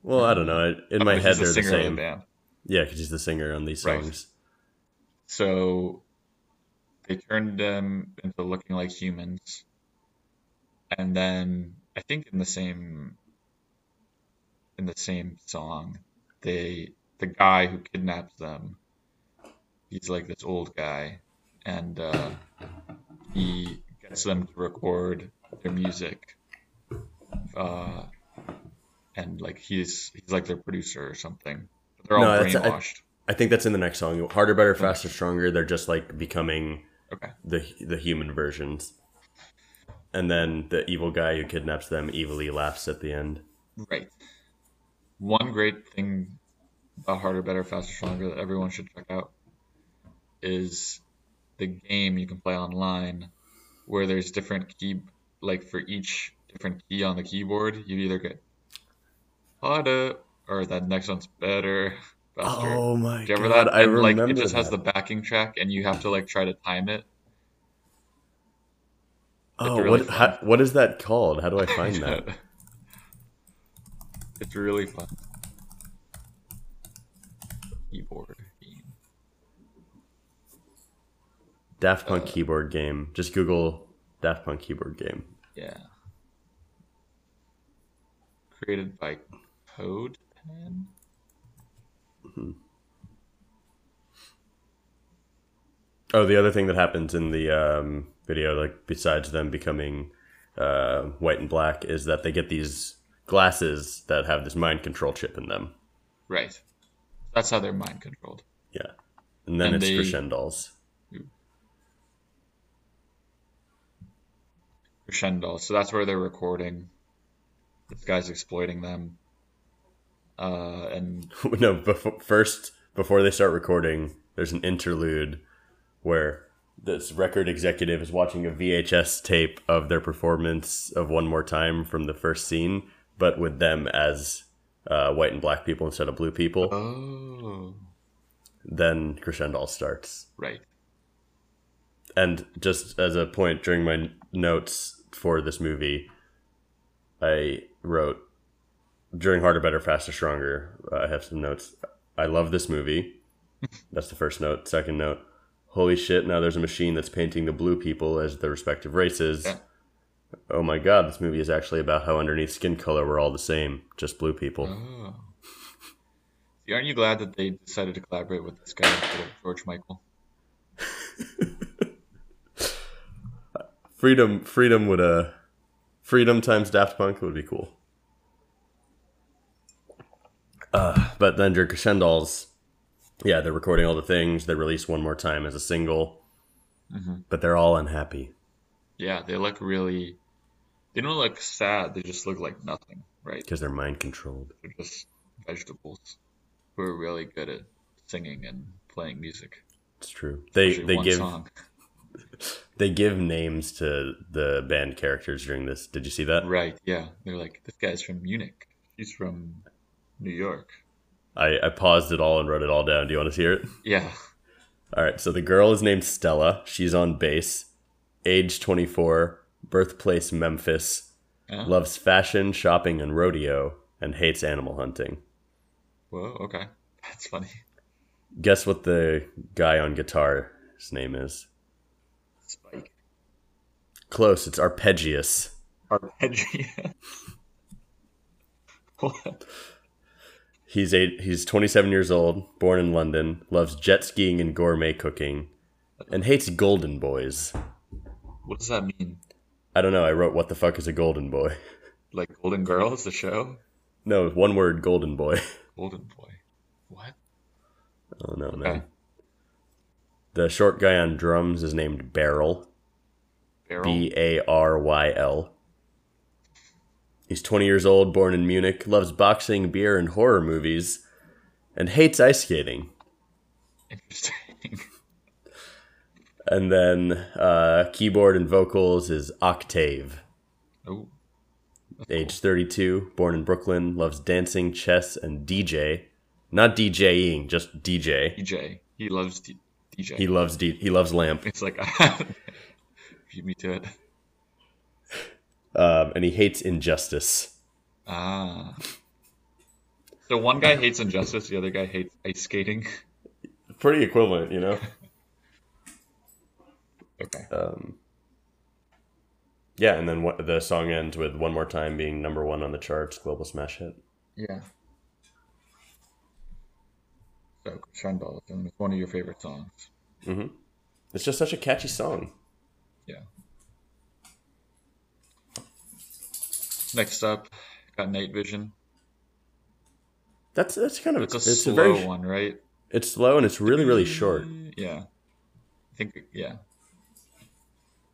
Well, I don't know. In my head, the they're the the same. band. Yeah, because he's the singer on these Right. songs. So they turned them into looking like humans. And then I think in the same in the same song, they the guy who kidnaps them, he's like this old guy, and uh, he gets them to record their music. Uh, and like he's he's like their producer or something. But they're all No, that's- I- brainwashed. I think that's in the next song. Harder, better, faster, stronger. They're just like becoming Okay. the the human versions. And then the evil guy who kidnaps them evilly laughs at the end. Right. One great thing about Harder, Better, Faster, Stronger that everyone should check out is the game you can play online where there's different key, like for each different key on the keyboard, you either get harder or that next one's better, faster. Oh my Do you ever god! that? I And like remember it just has the backing track and you have to like try to time it. Oh, really what how, what is that called? How do I find that? it's really fun. Keyboard game. Daft Uh, Punk keyboard game. Just Google Daft Punk keyboard game. Yeah. Created by Code Pen. Oh, the other thing that happens in the um, video, like besides them becoming uh, white and black, is that they get these glasses that have this mind control chip in them. Right. That's how they're mind controlled. Yeah, and then And it's they- crescendos. Crescendo. So that's where they're recording. This guy's exploiting them. Uh, and no, before, first before they start recording, there's an interlude where this record executive is watching a VHS tape of their performance of One More Time from the first scene, but with them as uh, white and black people instead of blue people. oh, Then crescendo all starts. right. And just as a point during my notes for this movie, I wrote during Harder, Better, Faster, Stronger. I have some notes. I love this movie. That's the first note. Second note. Holy shit! Now there's a machine that's painting the blue people as their respective races. Yeah. Oh my god! This movie is actually about how underneath skin color we're all the same, just blue people. Oh. See, aren't you glad that they decided to collaborate with this guy instead of George Michael? Freedom, freedom would uh, freedom times Daft Punk would be cool. Uh, but then during Crescendos, yeah, they're recording all the things. They release one more time as a single, but they're all unhappy. Yeah, they look really. They don't look sad. They just look like nothing, right? because they're mind controlled. They're just vegetables who are really good at singing and playing music. It's true. They Especially they give they give names to the band characters during this. Did you see that? Right, yeah. They're like, this guy's from Munich. He's from New York. I, I paused it all and wrote it all down. Do you want to hear it? Yeah. All right. So the girl is named Stella. She's on bass. Age 24. Birthplace Memphis. Uh, Loves fashion, shopping, and rodeo, and hates animal hunting. Whoa, okay. That's funny. Guess what the guy on guitar's name is? Spike. Close. It's Arpegius. Arpeggio. what? He's eight, he's 27 years old, born in London, loves jet skiing and gourmet cooking, and hates golden boys. What does that mean? I don't know. I wrote, "What the fuck is a golden boy?" Like Golden Girls, the show? No, one word, golden boy. Golden Boy. What? Oh no, man. Okay. The short guy on drums is named Baryl. Barrel? B A R Y L. He's 20 years old, born in Munich, loves boxing, beer, and horror movies, and hates ice skating. Interesting. And then uh, keyboard and vocals is Octave. oh, Age 32, born in Brooklyn, loves dancing, chess, and DJ. Not DJing, just DJ. DJ. He loves D- DJ. He loves D- he loves lamp, It's like, beat me to it. Um, and he hates injustice. Ah. So one guy hates injustice, the other guy hates ice skating. Pretty equivalent, you know. Okay. Um, yeah, and then what, the song ends with "One More Time" being number one on the charts, global smash hit. Yeah. So, Crescendo, it's one of your favorite songs. Mhm. It's just such a catchy song. Yeah. Next up, got Night Vision. That's that's kind of It's a it's slow a very one, right? it's slow and it's really really short. Yeah. I think, yeah.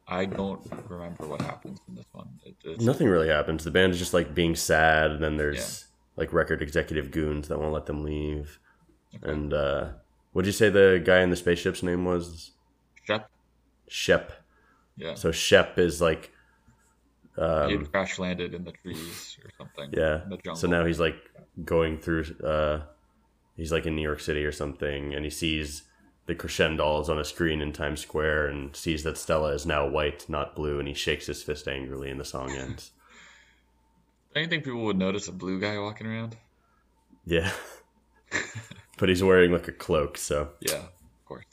I don't remember what happens in this one. It, Nothing really happens. The band is just like being sad, and then there's like record executive goons that won't let them leave. And uh, what did you say the guy in the spaceship's name was? Shep. Shep. Yeah. So Shep is like um, had crash landed in the trees or something. yeah. In the. So now he's like going through. Uh, he's like in New York City or something, and he sees the crescendos on a screen in Times Square, and sees that Stella is now white, not blue, and he shakes his fist angrily, and the song ends. I didn't think people would notice a blue guy walking around. Yeah. but he's wearing like a cloak, so Yeah, of course.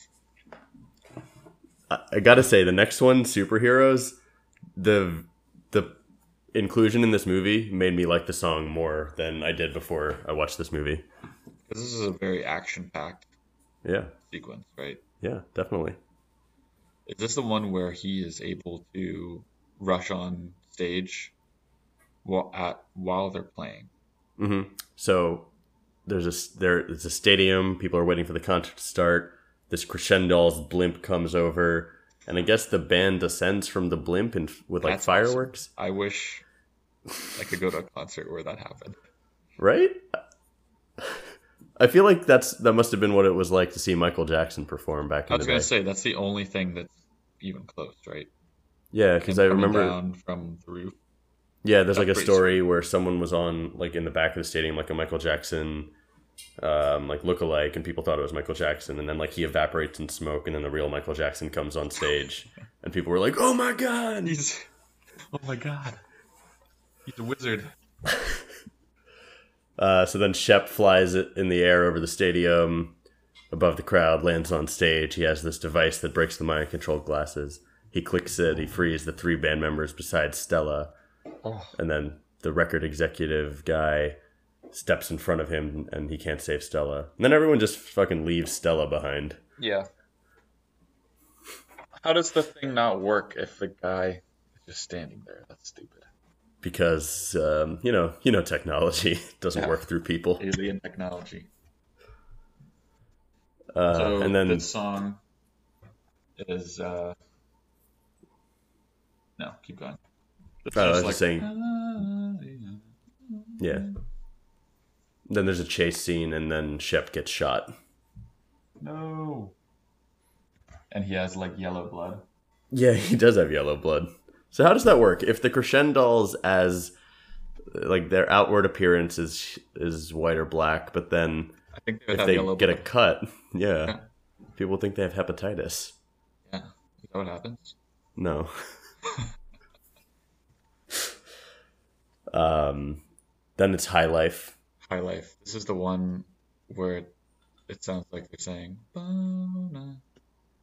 I, I gotta say the next one, superheroes, the the inclusion in this movie made me like the song more than I did before I watched this movie. Because this is a very action packed Yeah, sequence, right? yeah, definitely. Is this the one where he is able to rush on stage while at while they're playing? Mm-hmm. So there's a there it's a stadium. People are waiting for the concert to start. This crescendo's blimp comes over, and I guess the band descends from the blimp and with like That's awesome. fireworks, I wish I could go to a concert where that happened. right? I feel like that's that must have been what it was like to see Michael Jackson perform back in I was gonna say that's the only thing that's even close, right? yeah, because I remember. from the roof. Yeah, there's like a That's story where someone was on like in the back of the stadium, like a Michael Jackson, um, like look alike, and people thought it was Michael Jackson, and then like he evaporates in smoke, and then the real Michael Jackson comes on stage, and people were like, "Oh my god!" He's oh my god, he's a wizard. Uh, so then Shep flies it in the air over the stadium, above the crowd, lands on stage. He has this device that breaks the mind controlled glasses. He clicks it. He frees the three band members besides Stella, Oh. and then the record executive guy steps in front of him, and he can't save Stella. And then everyone just fucking leaves Stella behind. Yeah. How does the thing not work if the guy is just standing there? That's stupid. because um, you know you know technology doesn't Yeah. work through people. Alien technology. Uh, So and then this song is uh no, keep going. It's I was just like- saying, yeah. Then there's a chase scene, and then Shep gets shot. No. And he has like yellow blood. Yeah, he does have yellow blood. So how does that work? If the Crescendolls as like their outward appearance is is white or black, but then I think they if they yellow get a cut, yeah, Yeah. people think they have hepatitis. Yeah. Is that what happens? No. um, then it's High Life. High Life. This is the one where it, it sounds like they're saying "Bona,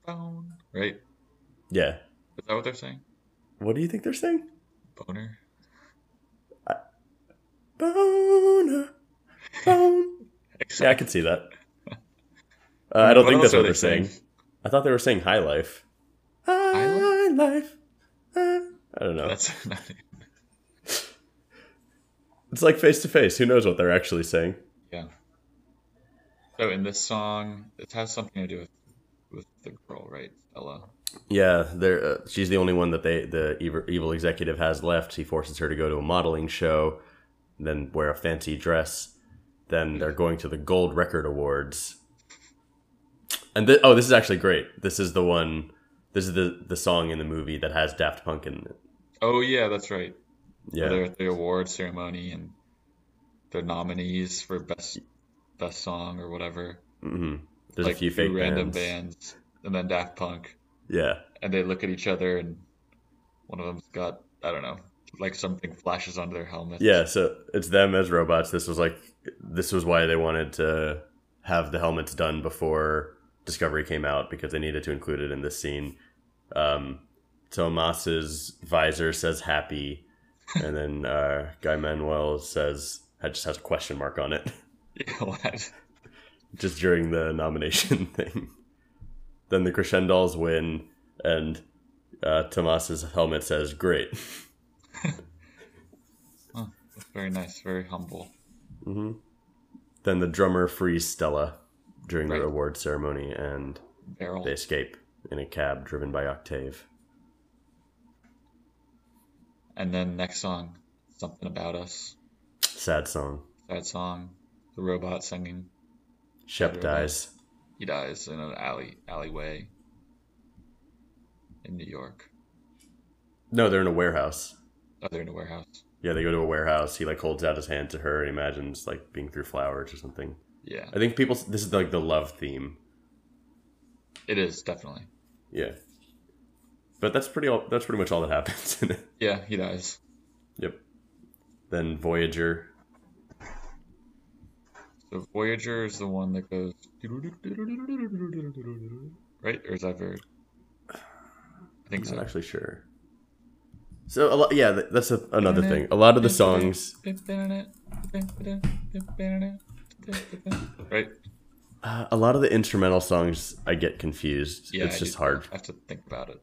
bone," right? Yeah. Is that what they're saying? What do you think they're saying? Boner. Boner, bone. Yeah, I can see that. Uh, I don't What think that's what they they're saying. I thought they were saying High Life. High Life. Uh, I don't know. That's not it. It's like face to face. Who knows what they're actually saying? Yeah. So in this song, it has something to do with with the girl, right, Stella? Yeah, they're, uh, she's the only one that they the evil, evil executive has left. He forces her to go to a modeling show, then wear a fancy dress. Then they're going to the Gold Record Awards. And th- oh, this is actually great. This is the one. This is the the song in the movie that has Daft Punk in it. Oh yeah, that's right. Yeah, They're at the award ceremony and they're nominees for best best song or whatever. hmm there's like a few two fake random bands. bands, and then Daft Punk, Yeah, and they look at each other, and one of them's got I don't know, like something flashes onto their helmet. yeah. So it's them as robots. This was like this was why they wanted to have the helmets done before Discovery came out because they needed to include it in this scene. Um, Thomas's visor says happy, and then uh, Guy Manuel says "I just has a question mark on it, what? just during the nomination thing. Then the Crescendolls win, and uh, Thomas's helmet says great. Huh, that's very nice, very humble. Mm-hmm. Then the drummer frees Stella during the award ceremony, and Baryl. they escape in a cab driven by Octave. And then next song, something about us. Sad song. Sad song. The robot singing. Shep dies. He dies in an alley alleyway in New York. No, they're in a warehouse. Oh, they're in a warehouse. Yeah, they go to a warehouse. He like holds out his hand to her and imagines like being through flowers or something. Yeah, I think people. This is like the love theme. it is definitely. Yeah, but that's pretty. All, that's pretty much all that happens in it. Yeah, he dies. Yep. Then Voyager. So Voyager is the one that goes right, or is that very? I think I'm so. not actually sure. So a lot, yeah, that's a, another thing. A lot of the songs, Right? uh, a lot of the instrumental songs, I get confused. Yeah, it's I just do- hard. I have to think about it.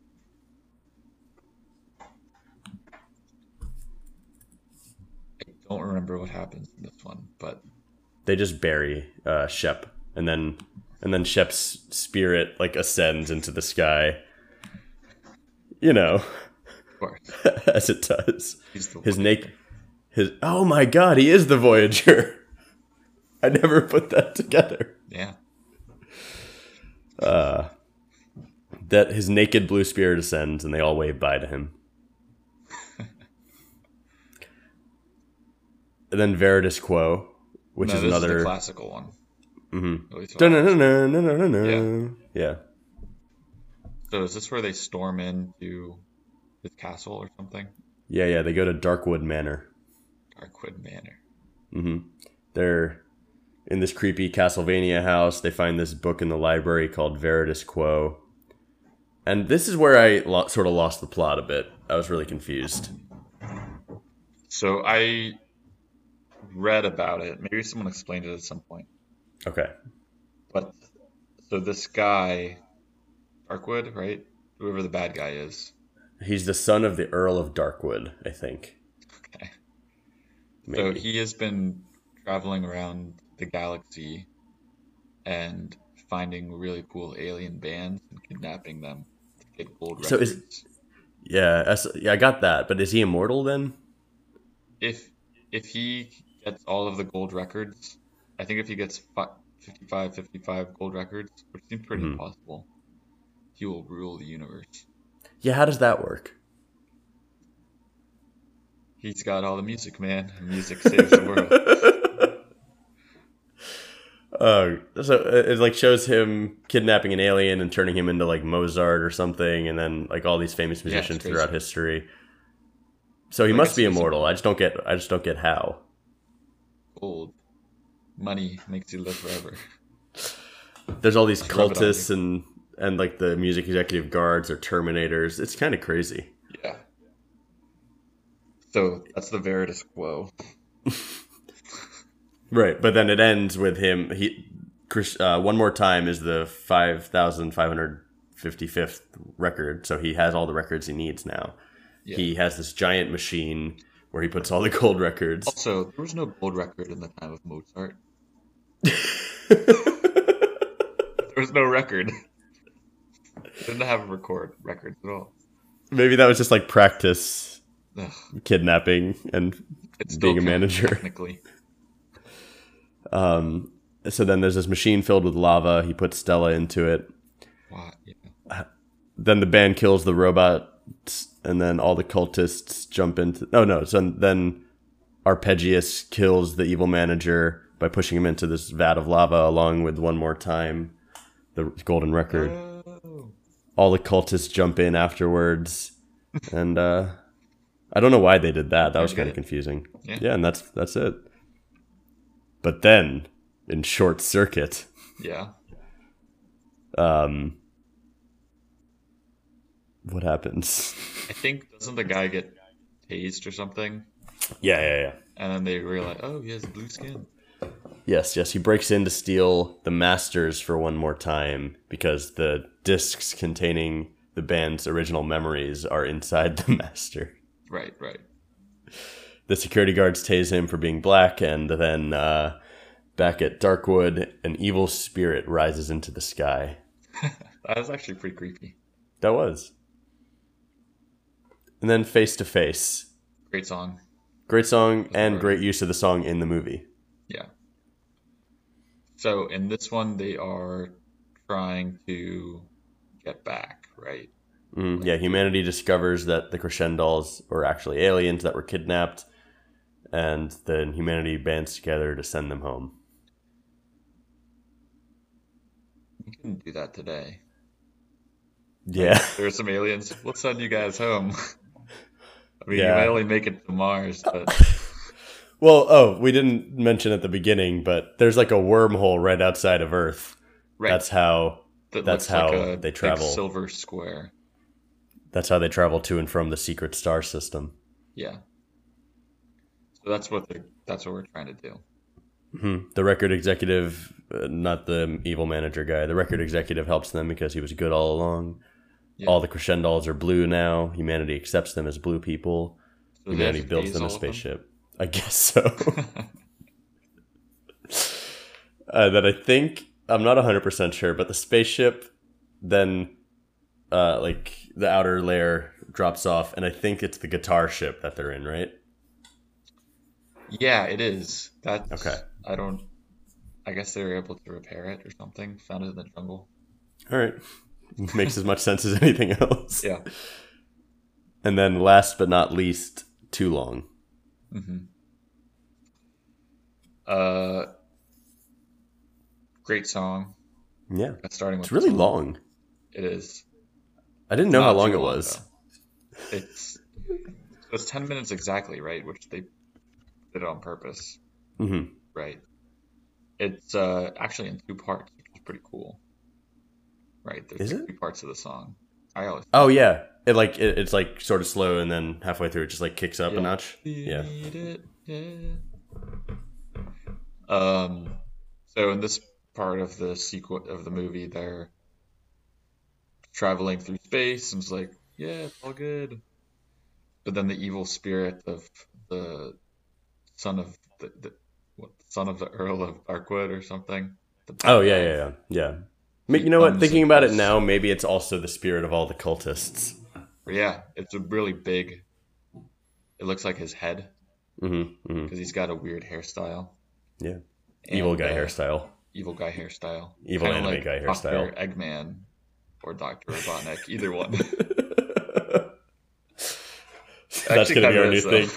Don't remember what happens in this one, but They just bury uh, Shep, and then and then Shep's spirit like ascends into the sky. You know, of course, as it does. he's the His naked, his oh my god, he is the Voyager. I never put that together. yeah. Uh, That his naked blue spirit ascends, and they all wave bye to him. And then Veridis Quo, which no, is another. is classical one. Mhm. What- Dun-dun-dun-dun-dun-dun-dun. Yeah. So is this where they storm into his castle or something? Yeah, yeah. They go to Darkwood Manor. Darkwood Manor. hmm They're in this creepy Castlevania house. They find this book in the library called Veridis Quo. And this is where I lo- sort of lost the plot a bit. I was really confused. So I read about it. Maybe someone explained it at some point. Okay. But so this guy, Darkwood, right? Whoever the bad guy is. He's the son of the Earl of Darkwood, I think. Okay. Maybe. So he has been traveling around the galaxy and finding really cool alien bands and kidnapping them to get gold So records. is- yeah, yeah, I got that. But is he immortal then? if if he gets all of the gold records, I think if he gets fi- 55, 55 gold records, which seems pretty Mhm. impossible, he will rule the universe. Yeah, how does that work? He's got all the music, man. Music saves the world. Uh, so it, it like shows him kidnapping an alien and turning him into like Mozart or something, and then like all these famous musicians crazy. throughout history. So he I must be immortal. I just don't get. I just don't get how. Gold. Money makes you live forever. There's all these rub it on cultists and and like the music executive guards or Terminators. It's kind of crazy. Yeah. So that's the Veridis Quo. Right, but then it ends with him. He, Chris, uh, one more time is the five thousand five hundred fifty fifth record. So he has all the records he needs now. Yeah. He has this giant machine where he puts all the gold records. Also, there was no gold record in the time of Mozart. There was no record. Didn't have a record records at all. Maybe that was just like practice Ugh, kidnapping and it's being a manager. technically. Um, so then there's this machine filled with lava. He puts Stella into it. Wow, yeah. Then the band kills the robot, and then all the cultists jump into. Oh no! So then Arpegius kills the evil manager by pushing him into this vat of lava, along with one more time the golden record. Oh, All the cultists jump in afterwards, and uh, I don't know why they did that. That was kind of confusing. Yeah. yeah, and that's that's it. But then, in short circuit, yeah. um, what happens? I think doesn't the guy get tased or something? Yeah, yeah, yeah. And then they realize, oh, he has blue skin. Yes, yes. He breaks in to steal the masters for one more time because the discs containing the band's original memories are inside the master. Right, right. The security guards tase him for being black, and then uh, back at Darkwood, an evil spirit rises into the sky. That was actually pretty creepy. That was. And then face to face. Great song. Great song and right. great use of the song in the movie. Yeah. So in this one, they are trying to get back, right? Mm, yeah, humanity discovers that the Crescendolls were actually aliens that were kidnapped, and then humanity bands together to send them home. We can do that today. Yeah, There's some aliens. We'll send you guys home. I mean, Yeah. you might only make it to Mars, but well, oh, we didn't mention at the beginning, but there's like a wormhole right outside of Earth. right. That's how that that's like how a they travel. silver square. that's how they travel to and from the secret star system. Yeah. So that's what they're. that's what we're trying to do. hmm The record executive, uh, not the evil manager guy, the record executive helps them because he was good all along. Yeah. All the Crescendolls are blue now. Humanity accepts them as blue people. So Humanity builds them a of them? spaceship. I guess so. uh, that I think I'm not 100 percent sure, but the spaceship then, uh, like the outer layer drops off, and I think it's the guitar ship that they're in, right? Yeah, it is. That's Okay. I don't. I guess they were able to repair it or something. Found it in the jungle. All right, makes as much sense as anything else. Yeah. And then, last but not least, too long. hmm Uh, great song. Yeah, Starting with it's really long. It is. I didn't know how long too it was. though. It's it's ten minutes exactly, right? Which they did it on purpose, hmm right? It's uh actually in two parts, which is pretty cool. Right? There's Is it? parts of the song. I always Oh yeah, it like it, it's like sort of slow, and then halfway through it just like kicks up a Yeah. notch. Yeah. Need it, yeah. Um. So in this part of the sequel of the movie, they're traveling through space, and it's like, yeah, it's all good. But then the evil spirit of the son of the, the what son of the Earl of Darkwood or something. Oh yeah, yeah, yeah, yeah. Ma- You know what? Thinking about it now, maybe it's also the spirit of all the cultists. Yeah, it's a really big. It looks like his head hmm hmm because he's got a weird hairstyle. Yeah, evil guy uh, hairstyle. evil guy hairstyle. Evil Kinda anime like guy Dr. hairstyle. Eggman or Dr. Robotnik, either one. That's gonna be our new is, thing.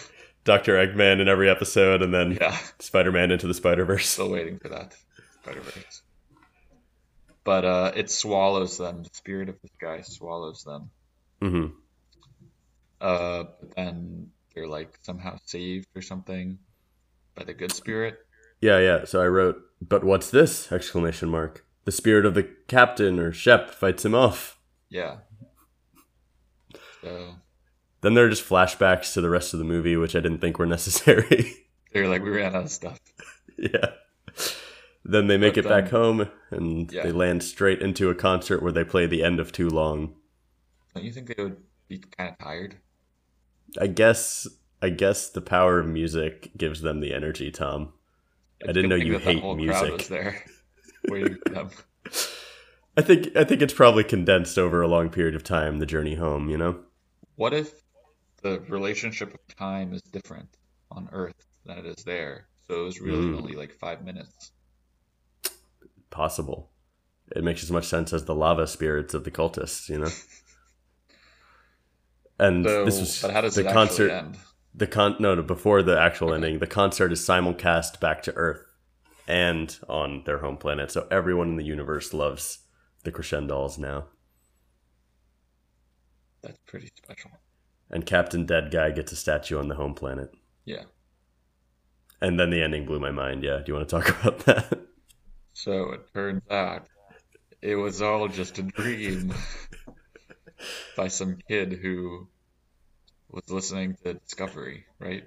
Doctor Eggman in every episode, and then Yeah, Spider-Man into the Spider-Verse. still waiting for that Spider Verse. But uh, it swallows them. The spirit of this guy swallows them. hmm Uh, but then they're like somehow saved or something by the good spirit. Yeah, yeah. So I wrote, "But what's this?" Exclamation mark. The spirit of the captain or Shep fights him off. Yeah. So Then there are just flashbacks to the rest of the movie, which I didn't think were necessary. they're like, we ran out of stuff. yeah. Then they make But it back home, and Yeah. they land straight into a concert where they play the end of Too Long. Don't you think they would be kind of tired? I guess. I guess the power of music gives them the energy, Tom. I It's didn't know you hate music. There, waiting for them. I think I think it's probably condensed over a long period of time. The journey home, you know. What if the relationship of time is different on Earth than it is there? So it was really Mm. only like five minutes. Possible. It makes as much sense as the lava spirits of the cultists, you know. And So, this was but how does the concert. end? The con no, no, before the actual ending, the concert is simulcast back to Earth and on their home planet. So everyone in the universe loves the Crescendolls now. That's pretty special. And Captain Dead Guy gets a statue on the home planet. Yeah. And then the ending blew my mind. Yeah, do you want to talk about that? So it turns out it was all just a dream by some kid who was listening to Discovery, right?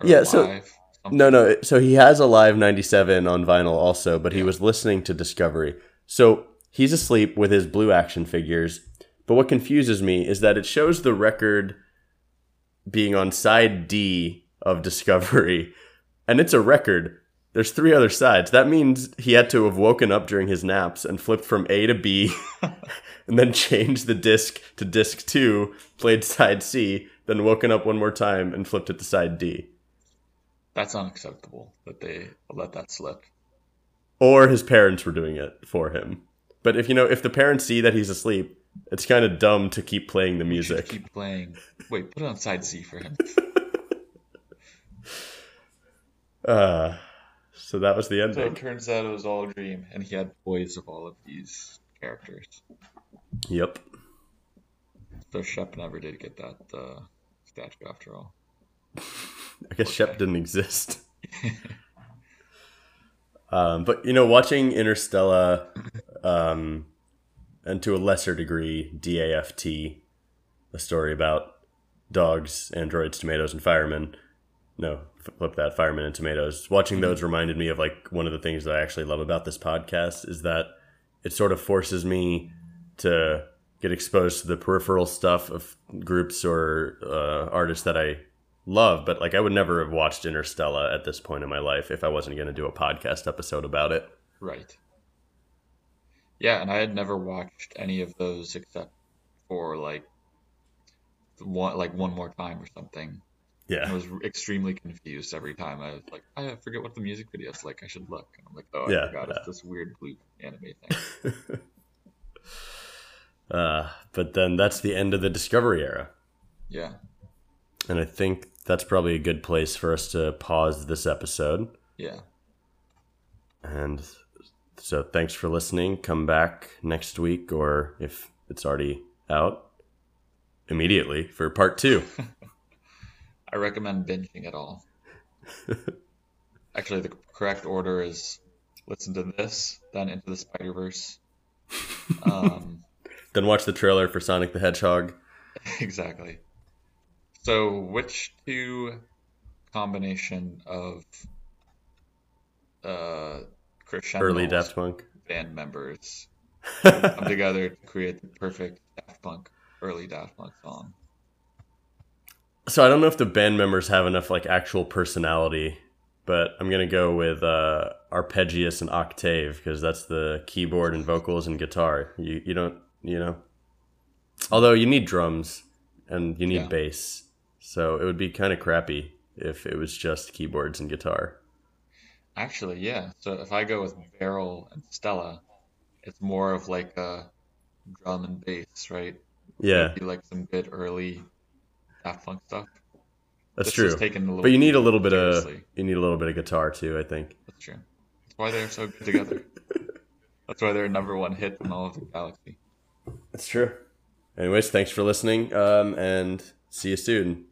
Or Yeah, so- something. No, no. So he has Alive 97 on vinyl also, but he was listening to Discovery. So he's asleep with his blue action figures. But what confuses me is that it shows the record being on side D of Discovery, and it's a record. There's three other sides. That means he had to have woken up during his naps and flipped from A to B, and then changed the disc to disc two, played side C, then woken up one more time and flipped it to side D. That's unacceptable that they let that slip. or his parents were doing it for him. But if you know, if the parents see that he's asleep, it's kind of dumb to keep playing the music. keep playing. Wait, put it on side C for him. Uh, so that was the ending. So it turns out it was all a dream, and he had toys of all of these characters. Yep. So Shep never did get that uh, statue after all. I guess Shep didn't exist. um, but you know, watching Interstella, um, and to a lesser degree, DAFT, a story about dogs, androids, tomatoes, and firemen. No, flip that, firemen and tomatoes. Watching those reminded me of like one of the things that I actually love about this podcast is that it sort of forces me to get exposed to the peripheral stuff of groups or uh, artists that I love, but like I would never have watched Interstella at this point in my life if I wasn't going to do a podcast episode about it. Right. Yeah, and I had never watched any of those except for like one like one more time or something. I was extremely confused every time. I was like, I forget what the music video is like. I should look. And I'm like, oh, I Yeah, forgot. yeah. It's this weird blue anime thing. Uh, but then that's the end of the Discovery era. Yeah. And I think that's probably a good place for us to pause this episode. Yeah. And so thanks for listening. Come back next week, or if it's already out, immediately for part two. I recommend binging it all. Actually, the correct order is listen to this, then into the Spider Verse. Um, then watch the trailer for Sonic the Hedgehog. exactly. So, which two combination of uh, crescendo Early Daft Punk. band members come together to create the perfect Daft Punk early Daft Punk song? So I don't know if the band members have enough like actual personality, but I'm gonna go with uh, Arpegius and Octave because that's the keyboard and vocals and guitar. You you don't you know. Although you need drums and you need Yeah. bass, so it would be kind of crappy if it was just keyboards and guitar. Actually, yeah. So if I go with Baryl and Stella, it's more of like a drum and bass, right? Yeah, Maybe like some good early Daft Punk stuff. That's This true. But you need a little bit of you need a little bit of guitar too. I think. That's true. That's why they're so good together. That's why they're a number one hit in all of the galaxy. That's true. Anyways, thanks for listening, um, and see you soon.